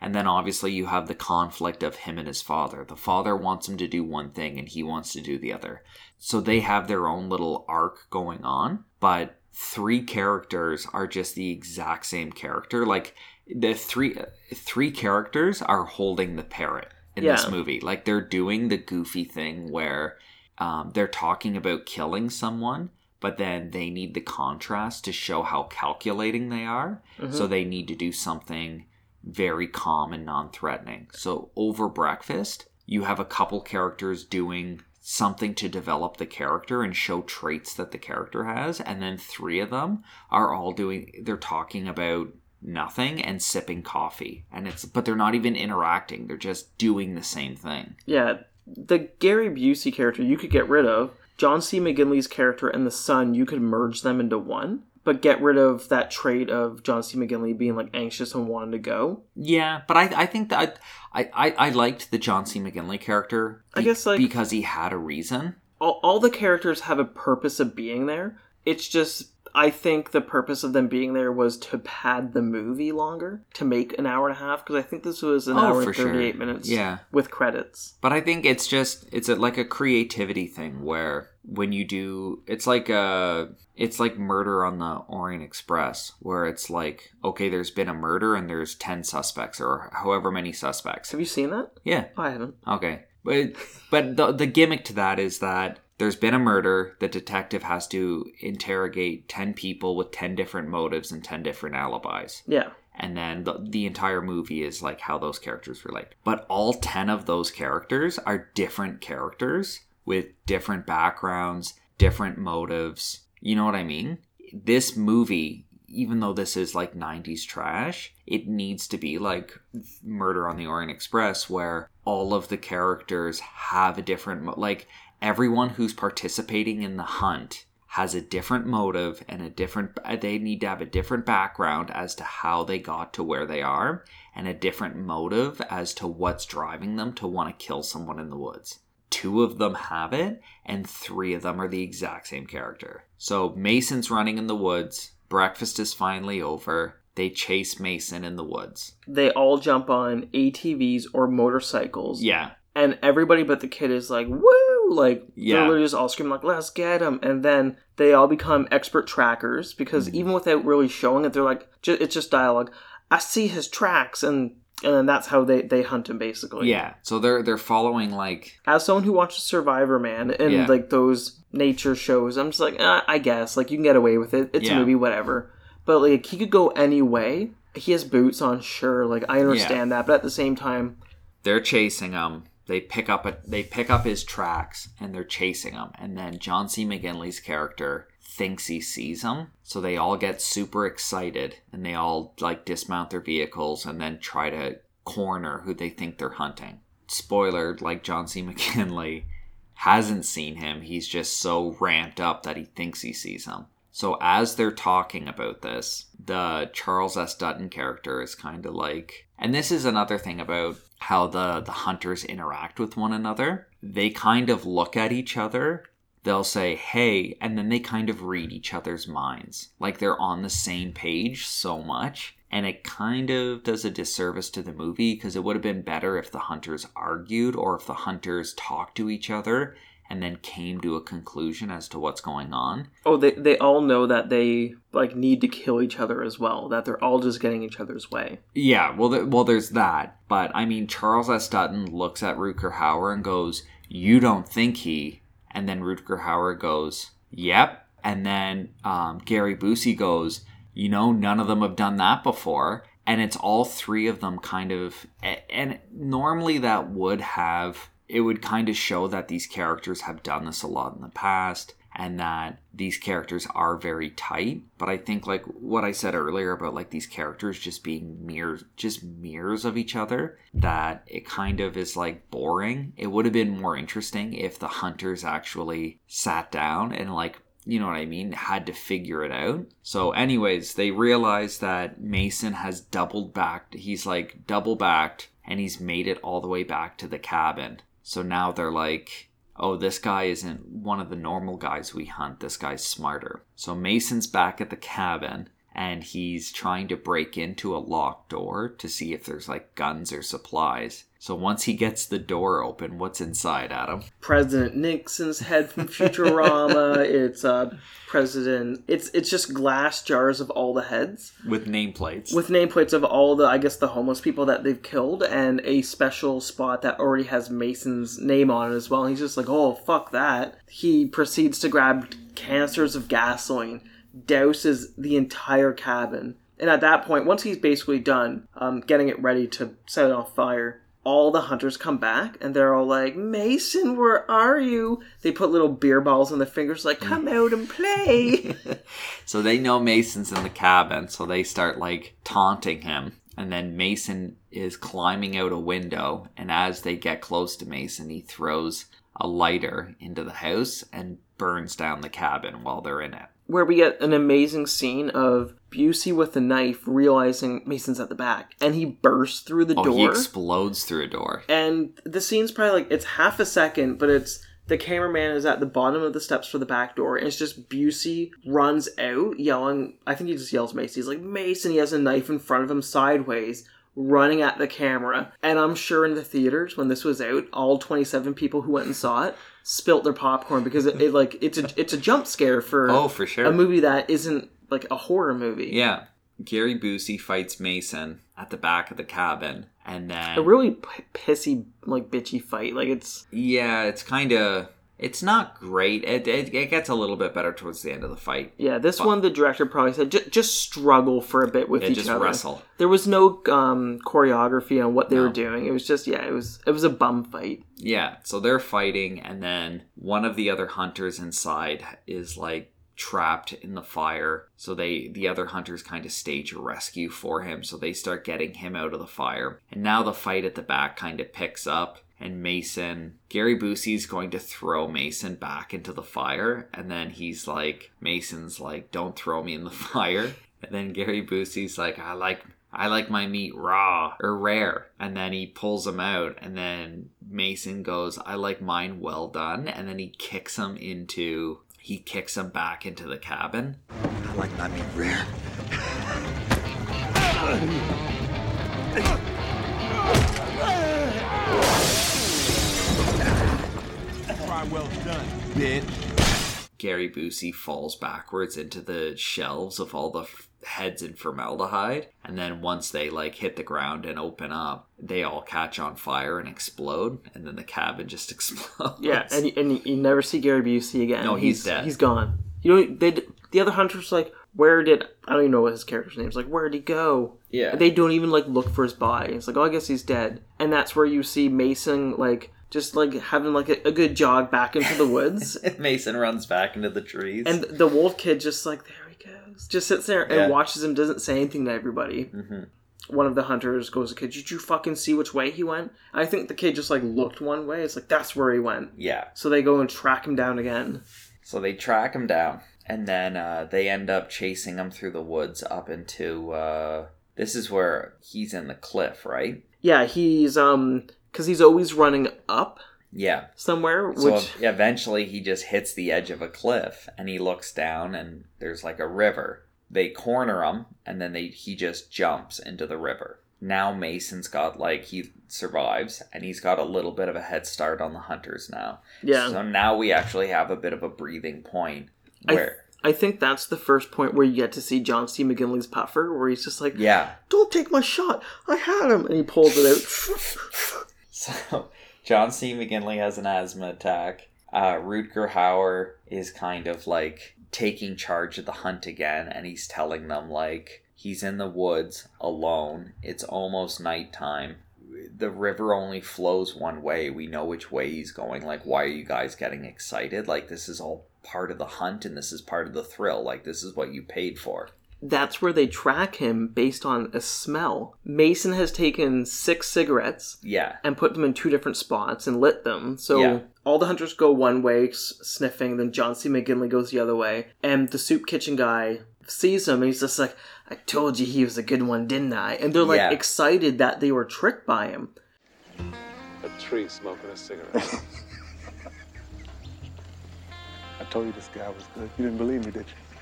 And then obviously you have the conflict of him and his father. The father wants him to do one thing and he wants to do the other. So they have their own little arc going on, but three characters are just the exact same character. Like the three three characters are holding the parrot in this movie. Like they're doing the goofy thing where um, they're talking about killing someone, but then they need the contrast to show how calculating they are. So mm-hmm. they need to do something very calm and non-threatening. So over breakfast, you have a couple characters doing something to develop the character and show traits that the character has and then three of them are all doing they're talking about nothing and sipping coffee and it's but they're not even interacting they're just doing the same thing yeah the gary busey character you could get rid of John C. McGinley's character and the son, you could merge them into one, but get rid of that trait of John C. McGinley being like anxious and wanting to go. Yeah, but I I think that I I, I liked the John C. McGinley character. I guess, like- because he had a reason. All, all the characters have a purpose of being there. It's just I think the purpose of them being there was to pad the movie longer, to make an hour and a half, because I think this was an Oh, hour and sure. 38 minutes Yeah. with credits. But I think it's just it's a, like a creativity thing where when you do it's like a it's like murder on the Orient Express where it's like okay there's been a murder and there's 10 suspects or however many suspects. Have you seen that? Yeah. Oh, I haven't. Okay. But but the the gimmick to that is that there's been a murder, the detective has to interrogate 10 people with 10 different motives and 10 different alibis. Yeah. and then the, the entire movie is like how those characters relate. But all 10 of those characters are different characters with different backgrounds different motives. You know what i mean? This movie even though this is like 90s trash it needs to be like murder on the orient express where all of the characters have a different mo- like everyone who's participating in the hunt has a different motive and a different they need to have a different background as to how they got to where they are and a different motive as to what's driving them to want to kill someone in the woods. Two of them have it and three of them are the exact same character. So mason's running in the woods breakfast is finally over they chase mason in the woods. They all jump on ATVs or motorcycles. yeah. And everybody but the kid is like woo like Yeah. they're literally just all screaming like let's get him and then they all become expert trackers because Mm-hmm. even without really showing it they're like ju- it's just dialogue i see his tracks and and then that's how they they hunt him basically yeah so they're they're following like as someone who watches survivor man and Yeah. like those nature shows i'm just like uh, i guess like you can get away with it it's Yeah. a movie whatever but like he could go any way he has boots on sure like i understand that but at the same time they're chasing him. They pick up a, they pick up his tracks and they're chasing him. And then John C. McGinley's character thinks he sees him, so they all get super excited and they all like dismount their vehicles and then try to corner who they think they're hunting. Spoiler: like John C. *laughs* McGinley hasn't seen him. He's just so ramped up that he thinks he sees him. So as they're talking about this, the Charles S. Dutton character is kind of like, and this is another thing about how the the hunters interact with one another. They kind of look at each other. They'll say, "Hey," and then they kind of read each other's minds, like they're on the same page so much. And it kind of does a disservice to the movie because it would have been better if the hunters argued or if the hunters talked to each other and then came to a conclusion as to what's going on. Oh, they they all know that they like need to kill each other as well. That they're all just getting each other's way. Yeah, well, th- well, there's that. But I mean, Charles S. Dutton looks at Rutger Hauer and goes, "You don't think he?" And then Rutger Hauer goes, "Yep." And then um, Gary Busey goes, "You know, none of them have done that before." And it's all three of them kind of, and normally that would have, it would kind of show that these characters have done this a lot in the past and that these characters are very tight but i think like what i said earlier about like these characters just being mirrors just mirrors of each other that it kind of is like boring it would have been more interesting if the hunters actually sat down and like you know what I mean, had to figure it out. So, anyways, they realize that Mason has doubled back. He's like double backed and he's made it all the way back to the cabin. So now they're like, oh, this guy isn't one of the normal guys we hunt. This guy's smarter. So Mason's back at the cabin and he's trying to break into a locked door to see if there's like guns or supplies. So once he gets the door open, what's inside, Adam? President Nixon's head from Futurama. *laughs* it's uh president. It's it's just glass jars of all the heads With nameplates. with nameplates of all the I guess the homeless people that they've killed and a special spot that already has Mason's name on it as well. And he's just like, oh fuck that. He proceeds to grab canisters of gasoline, douses the entire cabin. And at that point, once he's basically done um, getting it ready to set it on fire, all the hunters come back and they're all like, Mason, where are you? They put little beer balls on their fingers, like, come *laughs* out and play. *laughs* So they know Mason's in the cabin, so they start like taunting him. And then Mason is climbing out a window, and as they get close to Mason, he throws a lighter into the house and burns down the cabin while they're in it. Where we get an amazing scene of Busey with a knife realizing Mason's at the back, and he bursts through the Oh, he door. explodes through a door. and the scene's probably like it's half a second, but it's the cameraman is at the bottom of the steps for the back door, and it's just Busey runs out yelling. I think he just yells Mason. He's like Mason. He has a knife in front of him sideways, running at the camera. And I'm sure in the theaters when this was out, all 27 people who went and saw it spilt their popcorn because it, it like it's a it's a jump scare for *laughs* Oh, for sure. a movie that isn't like a horror movie. Yeah. Gary Busey fights Mason at the back of the cabin. And then. A really p- pissy, like bitchy fight. Like it's yeah, it's kind of. It's not great. It, it, it gets a little bit better towards the end of the fight. yeah. This one, the director probably said just, just struggle for a bit with Yeah, each just other. wrestle. There was no um, choreography on what they No. were doing. It was just yeah. It was it was a bum fight. Yeah, so they're fighting, and then one of the other hunters inside is like trapped in the fire. So they, the other hunters, kind of stage a rescue for him. So they start getting him out of the fire, and now the fight at the back kind of picks up. And Mason, Gary Busey's going to throw Mason back into the fire, and then he's like, Mason's like, "Don't throw me in the *laughs* fire." And then Gary Busey's like, "I like I like my meat raw or rare. And then he pulls him out. And then Mason goes, I like mine well done. And then he kicks him into, he kicks him back into the cabin. I like my meat rare. *laughs* Try well done, bitch. Gary Busey falls backwards into the shelves of all the f- heads in formaldehyde. And then once they like hit the ground and open up, they all catch on fire and explode. And then the cabin just *laughs* explodes. Yeah, and and you, you never see Gary Busey again. No, he's dead. He's gone. You know, they the other hunters like where did I don't even know what his character's name is. Like where did he go? Yeah. They don't even like look for his body. It's like oh I guess he's dead. And that's where you see Mason like just like having like a, a good jog back into the woods. *laughs* Mason runs back into the trees. and the wolf kid just like there he goes just sits there and Yeah. watches him doesn't say anything to everybody one of the hunters goes kid did you fucking see which way he went i think the kid just like looked one way it's like that's where he went yeah. so they go and track him down again So they track him down, and then uh, they end up chasing him through the woods up into. Uh, this is where he's in the cliff, right? yeah he's um because he's always running up Yeah. somewhere which So eventually he just hits the edge of a cliff, and he looks down, and there's like a river. They corner him, and then they he just jumps into the river. Now Mason's got like he survives, and he's got a little bit of a head start on the hunters now. yeah So now we actually have a bit of a breathing point I, where. I think that's the first point where you get to see John C. McGinley's puffer, where he's just like, yeah, "Don't take my shot, I had him," and he pulls it out. *laughs* So *laughs* John C. McGinley has an asthma attack. Uh, Rutger Hauer is kind of like taking charge of the hunt again, and he's telling them like he's in the woods alone. It's almost nighttime. The river only flows one way. We know which way he's going. Like, why are you guys getting excited? Like, this is all part of the hunt, and this is part of the thrill. Like, this is what you paid for. That's where they track him based on a smell. Mason has taken six cigarettes Yeah, and put them in two different spots and lit them. So Yeah. all the hunters go one way, sniffing, then John C. McGinley goes the other way. And the soup kitchen guy sees him and he's just like, I told you he was a good one, didn't I? And they're like Yeah. excited that they were tricked by him. A tree smoking a cigarette. *laughs* I told you this guy was good. You didn't believe me, did you?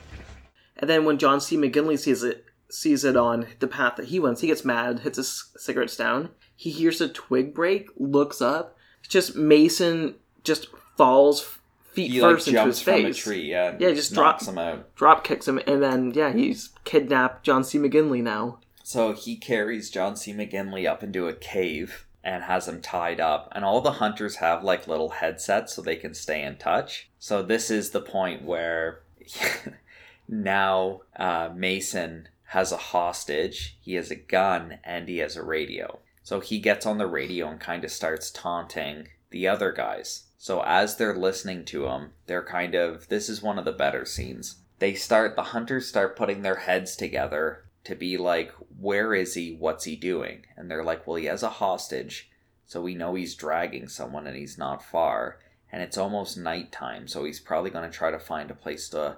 And then when John C. McGinley sees it, sees it on the path that he went, he gets mad, hits his cigarettes down. He hears a twig break, looks up. It's just Mason just falls feet he like first into jumps his from a face. tree. Yeah, Yeah, just drops him out. Drop kicks him, and then yeah, he's kidnapped John C. McGinley now. So he carries John C. McGinley up into a cave and has him tied up. And all the hunters have like little headsets so they can stay in touch. So this is the point where *laughs* now uh, Mason has a hostage, he has a gun, and he has a radio. So he gets on the radio and kind of starts taunting the other guys. So as they're listening to him, they're kind of this is one of the better scenes. They start the hunters start putting their heads together to be like, where is he? What's he doing? And they're like, well, he has a hostage, so we know he's dragging someone and he's not far. and it's almost nighttime, so he's probably going to try to find a place to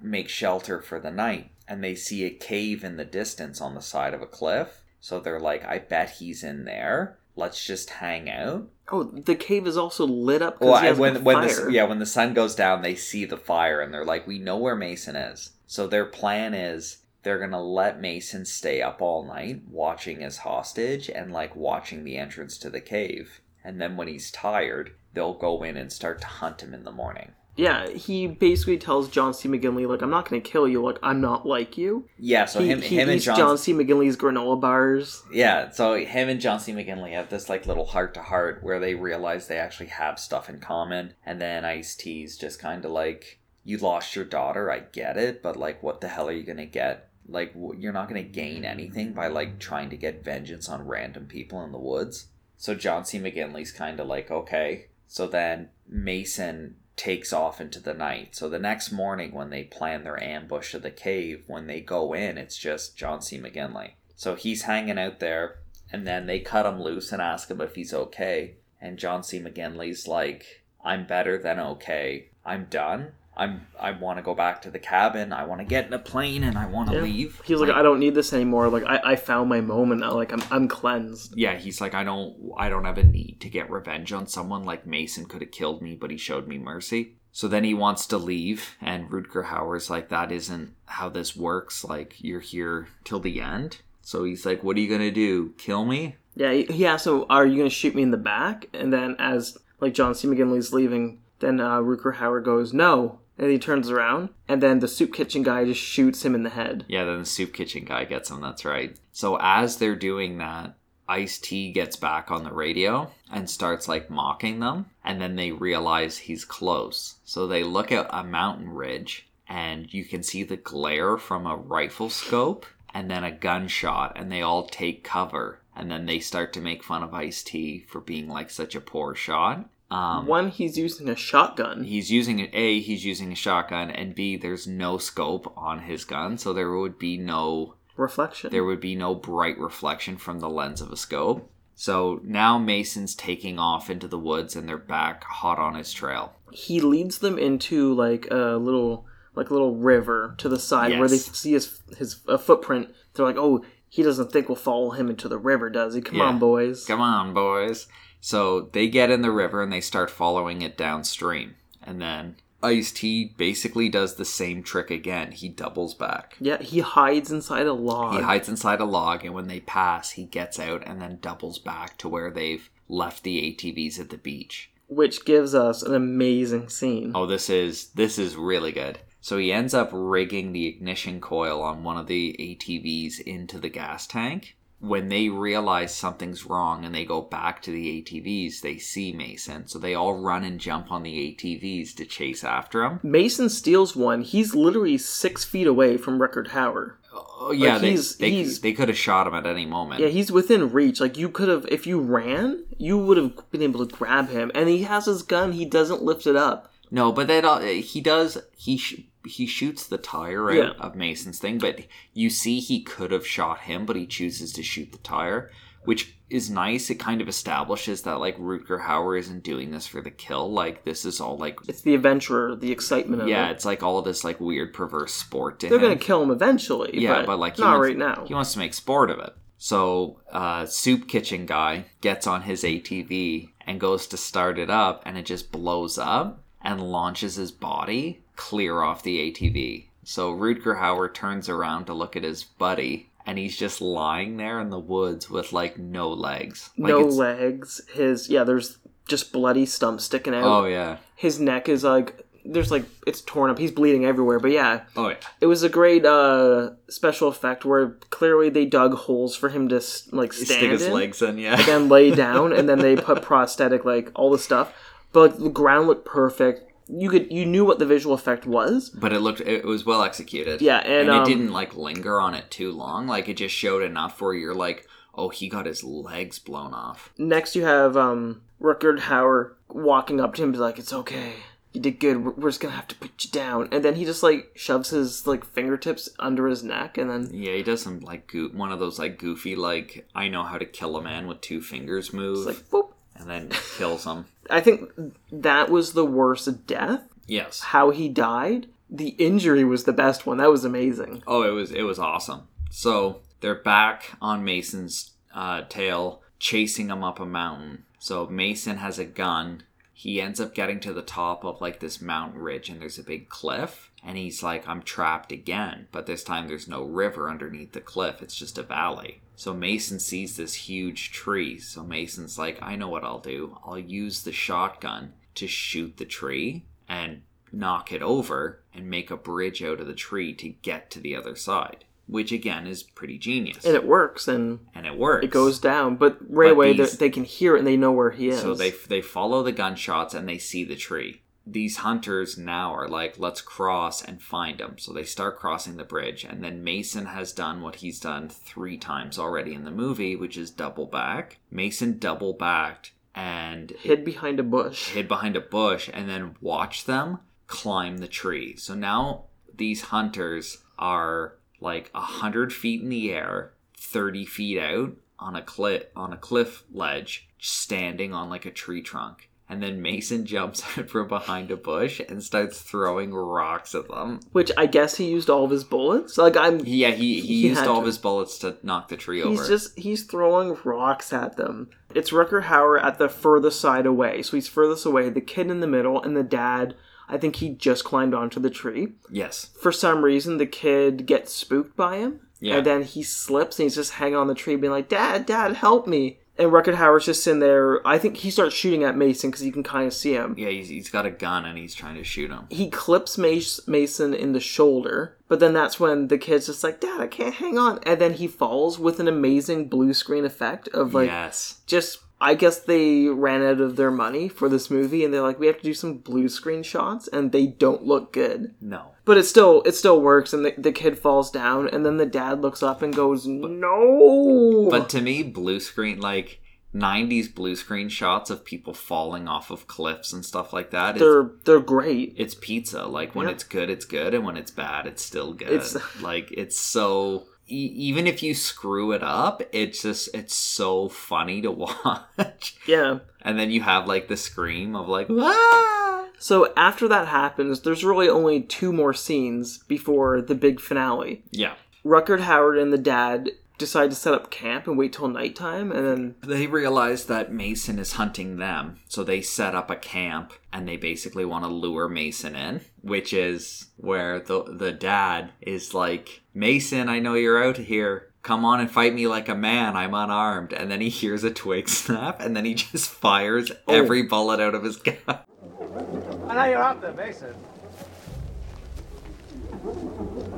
make shelter for the night. And they see a cave in the distance on the side of a cliff. So they're like, I bet he's in there. Let's just hang out. Oh, the cave is also lit up Well, when when the yeah when the sun goes down, they see the fire and they're like, we know where Mason is. So their plan is they're gonna let Mason stay up all night watching as hostage and like watching the entrance to the cave. And then when he's tired, they'll go in and start to hunt him in the morning. Yeah, he basically tells John C. McGinley, like, I'm not going to kill you, like, I'm not like you. Yeah, so he, him, he him and John, John C. McGinley's granola bars. yeah, so him and John C. McGinley have this like little heart to heart where they realize they actually have stuff in common, and then Ice T's just kind of like, "You lost your daughter, I get it, but like, what the hell are you gonna get? Like, w- you're not gonna gain anything by like trying to get vengeance on random people in the woods." So John C. McGinley's kind of like, okay. So then Mason takes off into the night. So the next morning, when they plan their ambush of the cave, when they go in, it's just John C. McGinley. So he's hanging out there, and then they cut him loose and ask him if he's okay. And John C. McGinley's like, I'm better than okay. I'm done. I'm I want to go back to the cabin. I want to get in a plane and I want to Yeah. leave. He's like, I don't need this anymore. Like, I, I found my moment now. Like, I'm, I'm cleansed. yeah, he's like, I don't, I don't have a need to get revenge on someone. Like Mason could have killed me, but he showed me mercy. So then he wants to leave, and Rutger Hauer's like, that isn't how this works. Like you're here till the end. So he's like, what are you gonna do? Kill me? Yeah, yeah. So Are you going to shoot me in the back? And then, as, like, John C. McGinley's leaving, then uh, Rutger Hauer goes, No. And he turns around, and then the soup kitchen guy just shoots him in the head. Yeah, then the soup kitchen guy gets him. That's right. So as they're doing that, Ice T gets back on the radio and starts like mocking them, and then they realize he's close. So they look at a mountain ridge, and you can see the glare from a rifle scope, and then a gunshot, and they all take cover. And then they start to make fun of Ice T for being like such a poor shot. Um, One, he's using a shotgun. he's using it a he's using a shotgun and b there's no scope on his gun so there would be no Reflection. there would be no bright reflection from the lens of a scope so now mason's taking off into the woods and they're back hot on his trail he leads them into like a little like a little river to the side where they see his his uh, footprint. They're like, "Oh, he doesn't think we'll follow him into the river, does he? Come Yeah. on, boys." come on boys so they get in the river and they start following it downstream and then ice t basically does the same trick again he doubles back Yeah, he hides inside a log. He hides inside a log, and when they pass, he gets out and then doubles back to where they've left the ATVs at the beach. which gives us an amazing scene. Oh, this is this is really good. So he ends up rigging the ignition coil on one of the ATVs into the gas tank. When they realize something's wrong and they go back to the ATVs, they see Mason. So they all run and jump on the ATVs to chase after him. Mason steals one. He's literally six feet away from Rutger Hauer. Oh yeah, Like, they, he's- they, he's- they could have shot him at any moment. Yeah, he's within reach. Like you could have, if you ran, you would have been able to grab him. And he has his gun. He doesn't lift it up. No, but that uh, he does. He sh- he shoots the tire out Yeah. of Mason's thing, but you see he could have shot him, but he chooses to shoot the tire, which is nice. It kind of establishes that like Rutger Hauer isn't doing this for the kill. Like this is all like It's the adventure, the excitement of yeah, it. it's like all this like weird perverse sport They're him. gonna kill him eventually. Yeah, but, but, like not wants, right now. He wants to make sport of it. So, uh, soup kitchen guy gets on his ATV and goes to start it up, and it just blows up and launches his body clear off the ATV. So Rutger Hauer turns around to look at his buddy, and he's just lying there in the woods with like no legs. Like, no it's- legs. His yeah, there's just bloody stumps sticking out. Oh yeah. His neck is like there's like it's torn up. He's bleeding everywhere. But yeah, Oh yeah. it was a great uh special effect where clearly they dug holes for him to like stand Stick his in, legs in. Yeah. And then lay *laughs* down, and then they put prosthetic like all the stuff. But like, the ground looked perfect. You could you knew what the visual effect was. but it looked it was well executed Yeah, and, it um, didn't like linger on it too long like it just showed enough where you're like oh he got his legs blown off Next, you have um Rutger Hauer walking up to him, be like, "It's okay, you did good. We're, we're just gonna have to put you down." And then he just like shoves his like fingertips under his neck, and then yeah he does some like goo- one of those like goofy like i know how to kill a man with two fingers move it's like. And then kills him. I think that was the worst death. Yes. How he died. The injury was the best one. That was amazing. Oh, it was it was awesome. So they're back on Mason's uh, tail, chasing him up a mountain. So Mason has a gun. He ends up getting to the top of like this mountain ridge, and there's a big cliff. And he's like, "I'm trapped again," but this time there's no river underneath the cliff. It's just a valley. So Mason sees this huge tree. So Mason's like, "I know what I'll do. I'll use the shotgun to shoot the tree and knock it over and make a bridge out of the tree to get to the other side." Which again is pretty genius, And it works, and and it works. it goes down. But right But away, these- they they can hear it and they know where he is. So they they follow the gunshots and they see the tree. These hunters now are like, let's cross and find him. So they start crossing the bridge, and then Mason has done what he's done three times already in the movie, which is double back. Mason double backed and hid behind a bush. hid behind a bush and then watch them climb the tree. So now these hunters are like a hundred feet in the air, thirty feet out on a cliff on a cliff ledge, standing on like a tree trunk. And then Mason *laughs* jumps out from behind a bush and starts throwing rocks at them. Which I guess he used all of his bullets. Like I'm, Yeah, he, he, He used all to. of his bullets to knock the tree over. he's just he's throwing rocks at them. It's Rutger Hauer at the furthest side away, so he's furthest away. The kid in the middle and the dad. I think he just climbed onto the tree. yes. For some reason, the kid gets spooked by him, Yeah. and then he slips and he's just hanging on the tree, being like, "Dad, Dad, help me!" And Rutger Hauer's just in there. I think he starts shooting at Mason because you can kind of see him. Yeah, he's, he's got a gun and he's trying to shoot him. he clips Mace- Mason in the shoulder, but then that's when the kid's just like, Dad, I can't hang on. And then he falls with an amazing blue screen effect of like, yes. just, I guess they ran out of their money for this movie and they're like, we have to do some blue screen shots and they don't look good. No. But it still, it still works and the, the kid falls down and then the dad looks up and goes, no. But to me, blue screen, like 90s blue screen shots of people falling off of cliffs and stuff like that. They're they're great. it's pizza. Like when Yeah. it's good, it's good, and when it's bad, it's still good. It's- like it's so. Even if you screw it up, it's just it's so funny to *laughs* watch. Yeah. and then you have like the scream of like ah! So after that happens, there's really only two more scenes before the big finale. yeah. Rutger Hauer and the dad decide to set up camp and wait till nighttime, and then They realize that Mason is hunting them, so they set up a camp and they basically want to lure Mason in, which is where the the dad is like, "Mason, I know you're out here. Come on and fight me like a man. I'm unarmed." And then he hears a twig *laughs* snap and then he just fires oh. every bullet out of his *laughs* gun. I know you're out there, Mason.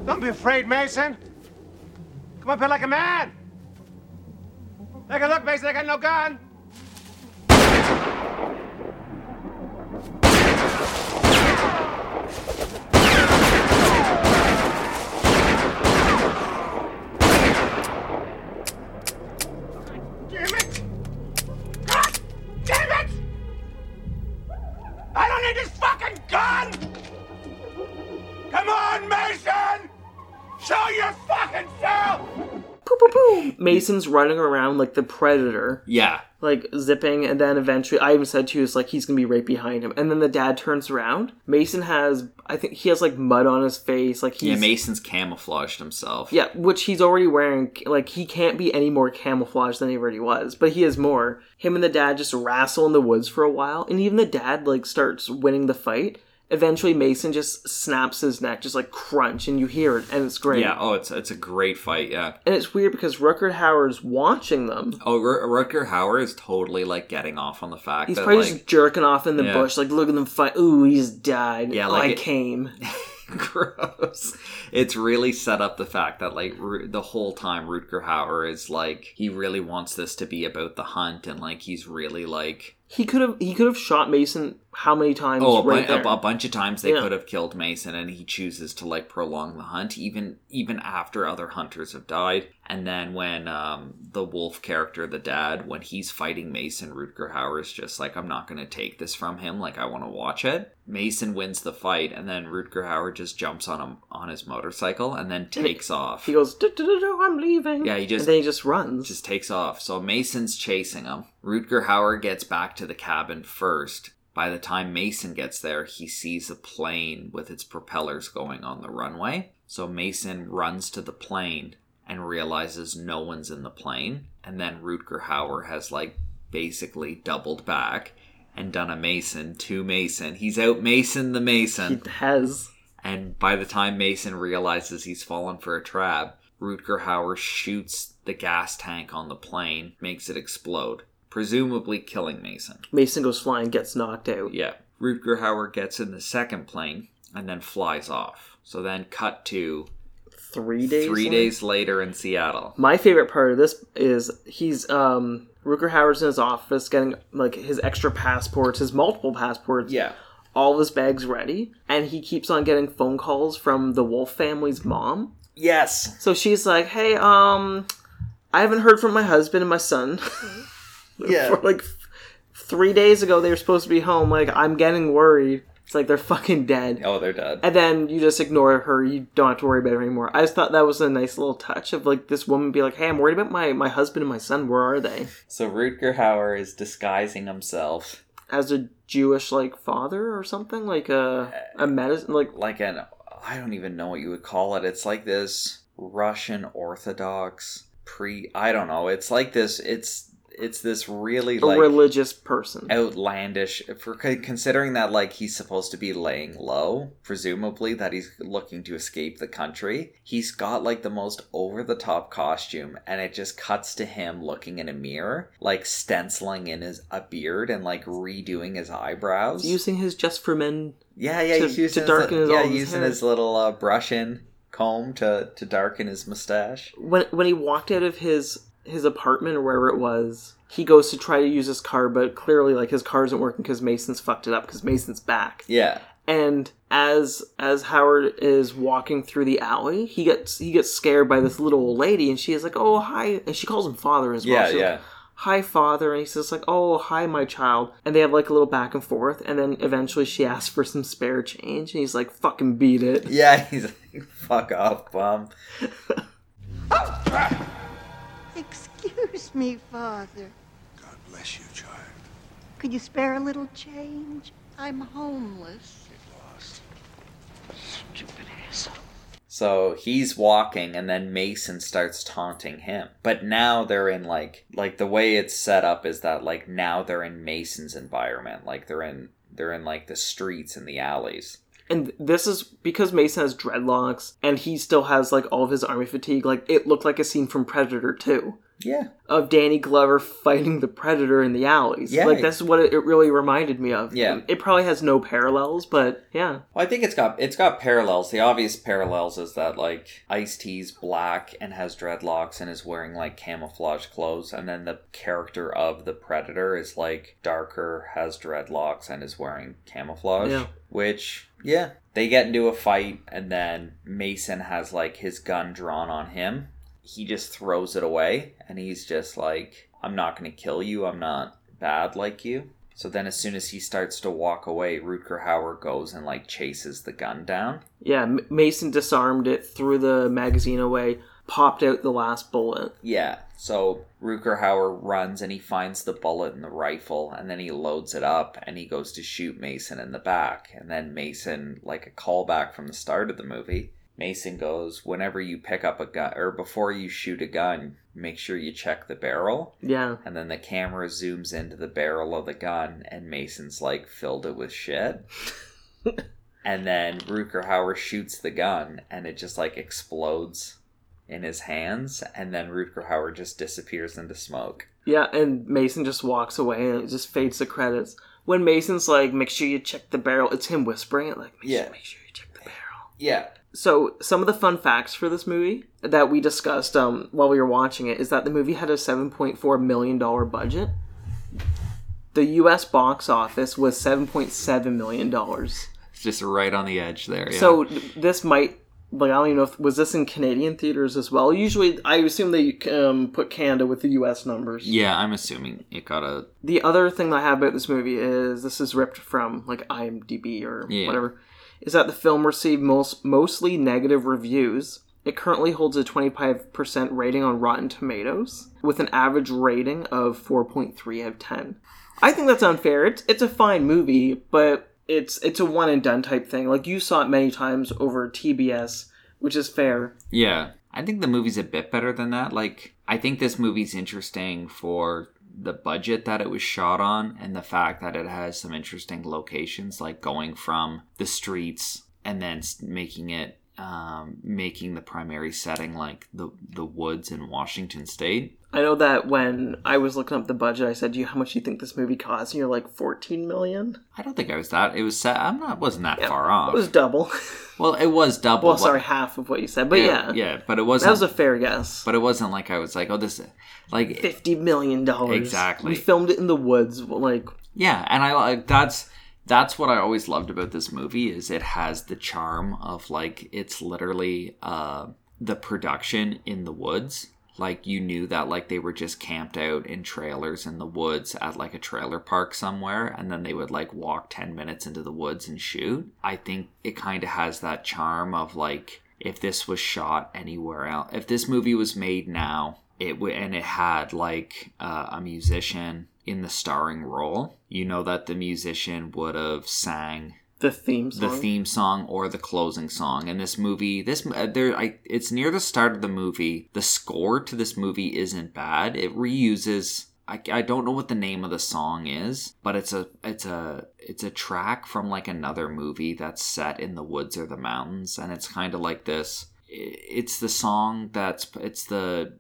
Don't be afraid, Mason. Come up here like a man. Take a look, Mason. I got no gun. Poo poo poo. Mason's running around like the predator, Yeah. like zipping, and then eventually, I even said to you, it's like he's gonna be right behind him. And then the dad turns around. Mason has, I think he has like mud on his face, like he's Yeah, Mason's camouflaged himself. Yeah, which he's already wearing. Like, he can't be any more camouflaged than he already was, but he is more. Him and the dad just wrestle in the woods for a while, and even the dad, like, starts winning the fight. Eventually, Mason just snaps his neck, just like crunch, and you hear it, and it's great. Yeah, oh, it's it's a great fight, yeah. And it's weird because Rutger Hauer's watching them. Oh, R- Rutger Hauer is totally like getting off on the fact He's that probably like just jerking off in the Yeah. bush, like, look at them fight. Ooh, he's died. Yeah, like I it- came. *laughs* gross. It's really set up the fact that like Ru- the whole time Rutger Hauer is like he really wants this to be about the hunt and like he's really like He could have he could have shot Mason how many times oh a, bu- right a, there. a bunch of times they Yeah. could have killed Mason and he chooses to like prolong the hunt even even after other hunters have died and then when um the wolf character the dad when he's fighting Mason Rutger Hauer is just like I'm not going to take this from him like I want to watch it Mason wins the fight and then Rutger Hauer just jumps on him on his motorcycle and then takes off He goes, I'm leaving. Yeah, he just- and then he just runs. just takes off. So Mason's chasing him. Rutger Hauer gets back to the cabin first. By the time Mason gets there, he sees a plane with its propellers going on the runway. So Mason runs to the plane and realizes no one's in the plane. And then Rutger Hauer has like basically doubled back and done a Mason to Mason. He's out Mason the Mason. He has. And by the time Mason realizes he's fallen for a trap, Rutger Hauer shoots the gas tank on the plane, makes it explode, presumably killing Mason. Mason goes flying, gets knocked out. Yeah. Rutger Hauer gets in the second plane and then flies off. So then cut to Three days. three later? days later in Seattle. My favorite part of this is he's um Rutger Hauer's in his office getting like his extra passports, his multiple passports. Yeah. All of his bags ready, and he keeps on getting phone calls from the Wolf family's mom. Yes. So she's like, "Hey, um, I haven't heard from my husband and my son. *laughs* *laughs* Yeah. For like three days ago, they were supposed to be home. Like, I'm getting worried. It's like they're fucking dead. Oh, they're dead. And then you just ignore her. You don't have to worry about her anymore. I just thought that was a nice little touch of like this woman be like, "Hey, I'm worried about my my husband and my son. Where are they?" So Rutger Hauer is disguising himself As a Jewish like father or something, like a a medicine, like like an I don't even know what you would call it. It's like this Russian Orthodox pre I don't know. It's like this it's it's this really a like religious person. outlandish for considering that like he's supposed to be laying low presumably that he's looking to escape the country he's got like the most over the top costume and it just cuts to him looking in a mirror like stenciling in his a beard and like redoing his eyebrows Using his just for men. yeah yeah to- he's using to darken his- yeah his using hair. his little uh, brush in comb to to darken his mustache When when he walked out of his his apartment or wherever it was, he goes to try to use his car, but clearly like his car isn't working because Mason's fucked it up because Mason's back. yeah and as as Hauer is walking through the alley, he gets he gets scared by this little old lady, and she is like, "Oh hi," and she calls him father as well. yeah She's like, yeah hi father, and he says like, "Oh hi my child," and they have like a little back and forth, and then eventually she asks for some spare change, and he's like, "Fucking beat it." yeah *laughs* he's like fuck off bum *laughs* Excuse me, Father. God bless you, child. Could you spare a little change? I'm homeless. Stupid asshole. So he's walking and then Mason starts taunting him. But now they're in like like the way it's set up is that like now they're in Mason's environment. Like they're in they're in like the streets and the alleys. And this is because Mason has dreadlocks, and he still has like all of his army fatigue. Like it looked like a scene from Predator 2. Yeah. of Danny Glover fighting the Predator in the alleys. Yeah. Like that's what it, it really reminded me of. Yeah. It probably has no parallels, but yeah. Well, I think it's got it's got parallels. The obvious parallels is that like Ice T's black and has dreadlocks and is wearing like camouflage clothes, and then the character of the Predator is like darker, has dreadlocks, and is wearing camouflage. Yeah. Which yeah, they get into a fight, and then Mason has like his gun drawn on him. He just throws it away, and he's just like, "I'm not going to kill you. I'm not bad like you." So then, as soon as he starts to walk away, Rutger Hauer goes and like chases the gun down. Yeah, M- Mason disarmed it, threw the magazine away, popped out the last bullet. Yeah. So Rutger Hauer runs and he finds the bullet in the rifle, and then he loads it up and he goes to shoot Mason in the back. And then Mason, like a callback from the start of the movie, Mason goes, "Whenever you pick up a gun, or before you shoot a gun, make sure you check the barrel." Yeah. And then the camera zooms into the barrel of the gun, and Mason's like filled it with shit. *laughs* and then Rutger Hauer shoots the gun, and it just like explodes in his hands, and then Rutger Hauer just disappears into smoke. Yeah, and Mason just walks away and it just fades the credits. When Mason's like, make sure you check the barrel, it's him whispering it, like, make, Yeah. sure, make sure you check the barrel. Yeah. So, some of the fun facts for this movie that we discussed um, while we were watching it is that the movie had a $7.4 million budget. The US box office was $7.7 million. It's just right on the edge there. Yeah. So, this might. Like I don't even know if was this in Canadian theaters as well. Usually, I assume they um, put Canada with the U.S. numbers. yeah, I'm assuming it got a The other thing that I have about this movie is this is ripped from like IMDb or Yeah. whatever. Is that the film received most mostly negative reviews It currently holds a 25% rating on Rotten Tomatoes with an average rating of 4.3 out of 10. I think that's unfair. It's it's a fine movie, but it's it's a one and done type thing. Like you saw it many times over TBS, which is fair. Yeah. I think the movie's a bit better than that. Like, I think this movie's interesting for the budget that it was shot on and the fact that it has some interesting locations, like going from the streets and then making it, um, making the primary setting like the the woods in Washington State. I know that when I was looking up the budget, I said, "Do you how much do you think this movie cost?" And you're like, 14 million. I don't think I was that. It was set. I'm not. Wasn't that far off. It was double. well, it was *laughs* double. well, sorry, half of what you said, but yeah, yeah, but it wasn't. that was a fair guess. but it wasn't like I was like, oh, this, like, Fifty million dollars. Exactly. We filmed it in the woods. Like Yeah, and I like that's that's what I always loved about this movie is it has the charm of like it's literally uh the production in the woods. Like you knew that like they were just camped out in trailers in the woods at like a trailer park somewhere and then they would like walk 10 minutes into the woods and shoot. I think it kind of has that charm of like if this was shot anywhere else, if this movie was made now, it would and it had like uh, a musician in the starring role, you know that the musician would have sang the theme the song. theme song or the closing song. And this movie, this uh, there, I it's near the start of the movie. The score to this movie isn't bad. It reuses. I, I don't know what the name of the song is, but it's a it's a it's a track from like another movie that's set in the woods or the mountains, and it's kind of like this. It's the song that's it's the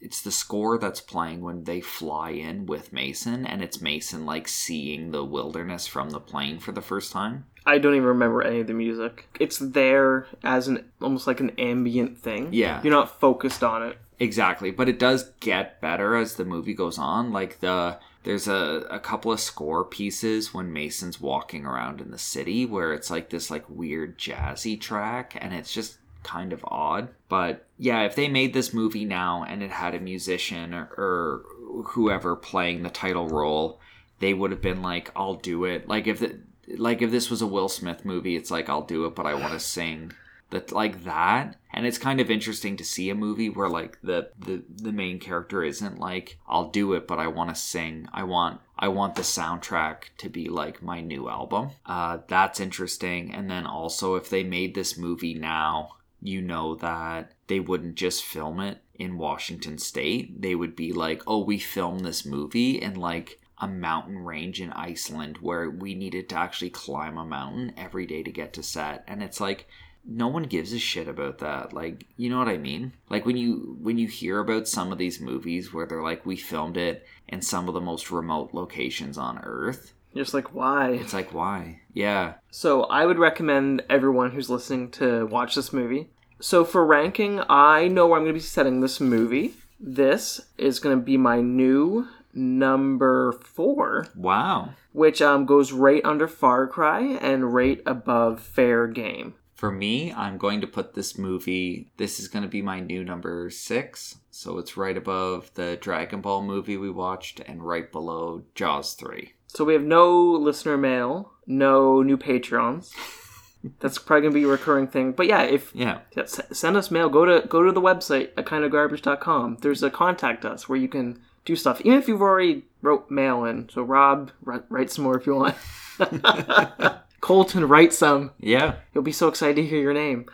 it's the score that's playing when they fly in with Mason, and it's Mason like seeing the wilderness from the plane for the first time. I don't even remember any of the music. It's there as an almost like an ambient thing. Yeah. You're not focused on it. Exactly, but it does get better as the movie goes on. Like the there's a, a couple of score pieces when Mason's walking around in the city where it's like this like weird jazzy track and it's just kind of odd. But yeah, if they made this movie now and it had a musician or, or whoever playing the title role, they would have been like, I'll do it. Like if the, like if this was a Will Smith movie, it's like I'll do it, but I want to *sighs* sing. That like that. And it's kind of interesting to see a movie where like the the the main character isn't like I'll do it but I want to sing. I want I want the soundtrack to be like my new album. Uh that's interesting. And then also if they made this movie now you know that they wouldn't just film it in Washington state. They would be like oh we filmed this movie in like a mountain range in Iceland where we needed to actually climb a mountain every day to get to set and it's like no one gives a shit about that like you know what i mean like when you when you hear about some of these movies where they're like we filmed it in some of the most remote locations on earth You're just like, why? it's like why yeah So I would recommend everyone who's listening to watch this movie. So for ranking, I know where I'm going to be setting this movie. This is going to be my new number four, wow which um, goes right under Far Cry and right above Fair Game. for me i'm going to put this movie this is going to be my new number six so it's right above the dragon ball movie we watched and right below jaws 3 So we have no listener mail, no new Patreons. *laughs* That's probably gonna be a recurring thing. But yeah, if yeah yeah, send us mail, go to go to the website at kindofgarbage.com. There's a contact us where you can do stuff, even if you've already wrote mail in. So Rob, write, write some more if you want. *laughs* Colton, write some. yeah You'll be so excited to hear your name.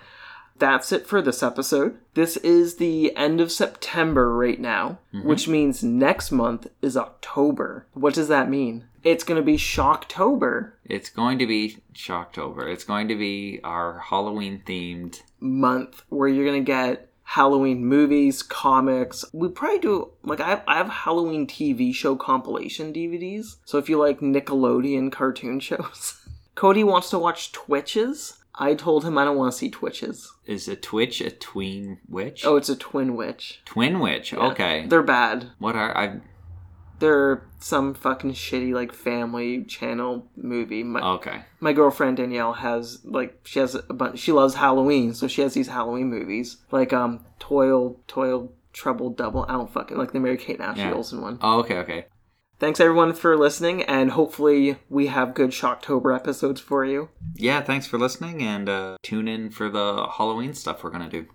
That's it for this episode. This is the end of September right now, mm-hmm. which means next month is October. What does that mean? It's going to be Shocktober it's going to be shocktober it's going to be our halloween themed month where you're going to get Halloween movies, comics. We probably do, like, I have, I have Halloween TV show compilation DVDs. So if you like Nickelodeon cartoon *laughs* shows, Cody wants to watch Twitches. I told him I don't want to see Twitches. Is a Twitch a tween witch? Oh, it's a twin witch. Twin witch. Okay. They're bad. What are I? They're some fucking shitty like family channel movie. My, Okay. my girlfriend Danielle has like she has a bunch. She loves Halloween, so she has these Halloween movies like um Toil Toil Trouble Double. I don't fucking like the Mary Kate and Ashley Yeah. Olsen one. Oh, okay. Okay. Thanks everyone for listening, and hopefully we have good Shocktober episodes for you. Yeah. Thanks for listening, and uh, tune in for the Halloween stuff we're gonna do.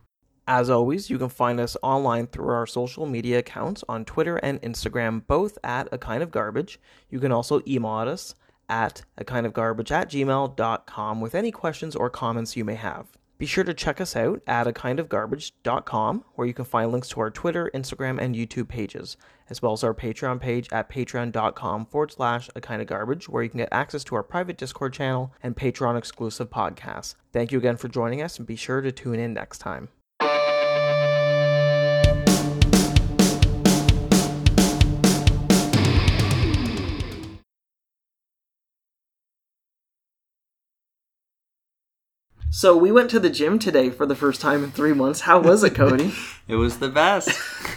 As always, you can find us online through our social media accounts on Twitter and Instagram, both at a kind of garbage. You can also email us at a kind of garbage at gmail.com with any questions or comments you may have. Be sure to check us out at a kind of garbage.com, where you can find links to our Twitter, Instagram, and YouTube pages, as well as our Patreon page at patreon.com forward slash a kind of garbage, where you can get access to our private Discord channel and Patreon exclusive podcasts. Thank you again for joining us, and be sure to tune in next time. So we went to the gym today for the first time in three months. How was it, Cody? *laughs* It was the best.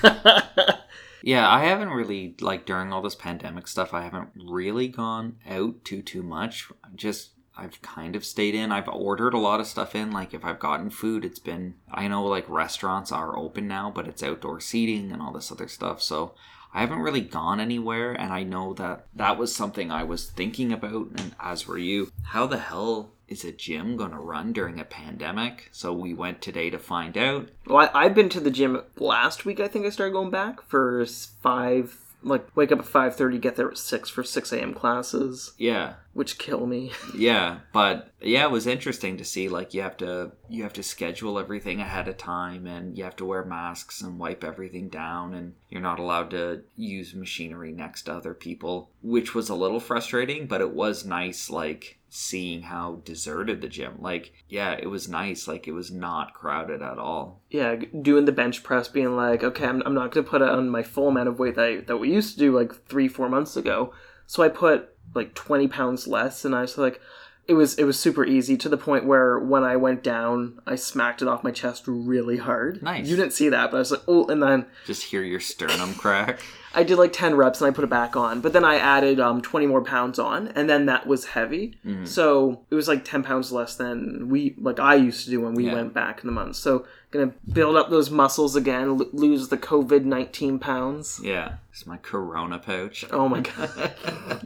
*laughs* yeah, I haven't really like during all this pandemic stuff. I haven't really gone out too too much. Just I've kind of stayed in. I've ordered a lot of stuff in. Like if I've gotten food, it's been I know like restaurants are open now, but it's outdoor seating and all this other stuff. So I haven't really gone anywhere, and I know that that was something I was thinking about, and as were you. How the hell is a gym going to run during a pandemic? So we went today to find out. Well, I, I've been to the gym last week. I think I started going back for five, like wake up at five thirty, get there at six for six a.m. classes, Yeah, which kill me. *laughs* yeah, but yeah, it was interesting to see. Like you have to you have to schedule everything ahead of time, and you have to wear masks and wipe everything down, and you're not allowed to use machinery next to other people, which was a little frustrating. But it was nice, like seeing how deserted the gym. Like, yeah, it was nice. Like it was not crowded at all. yeah, doing the bench press, being like, okay, I'm, I'm not going to put on my full amount of weight that I, that we used to do like three, four months ago. So I put like 20 pounds less, and I was like, it was it was super easy to the point where when I went down, I smacked it off my chest really hard. Nice. You didn't see that, but I was like, oh, and then Just hear your sternum crack. I did like 10 reps and I put it back on. But then I added um, 20 more pounds on, and then that was heavy. Mm-hmm. So it was like 10 pounds less than we, like I used to do when we Yeah. went back in the month. So gonna build up those muscles again, l- lose the COVID 19 pounds. Yeah, it's my Corona pouch. Oh my *laughs* god.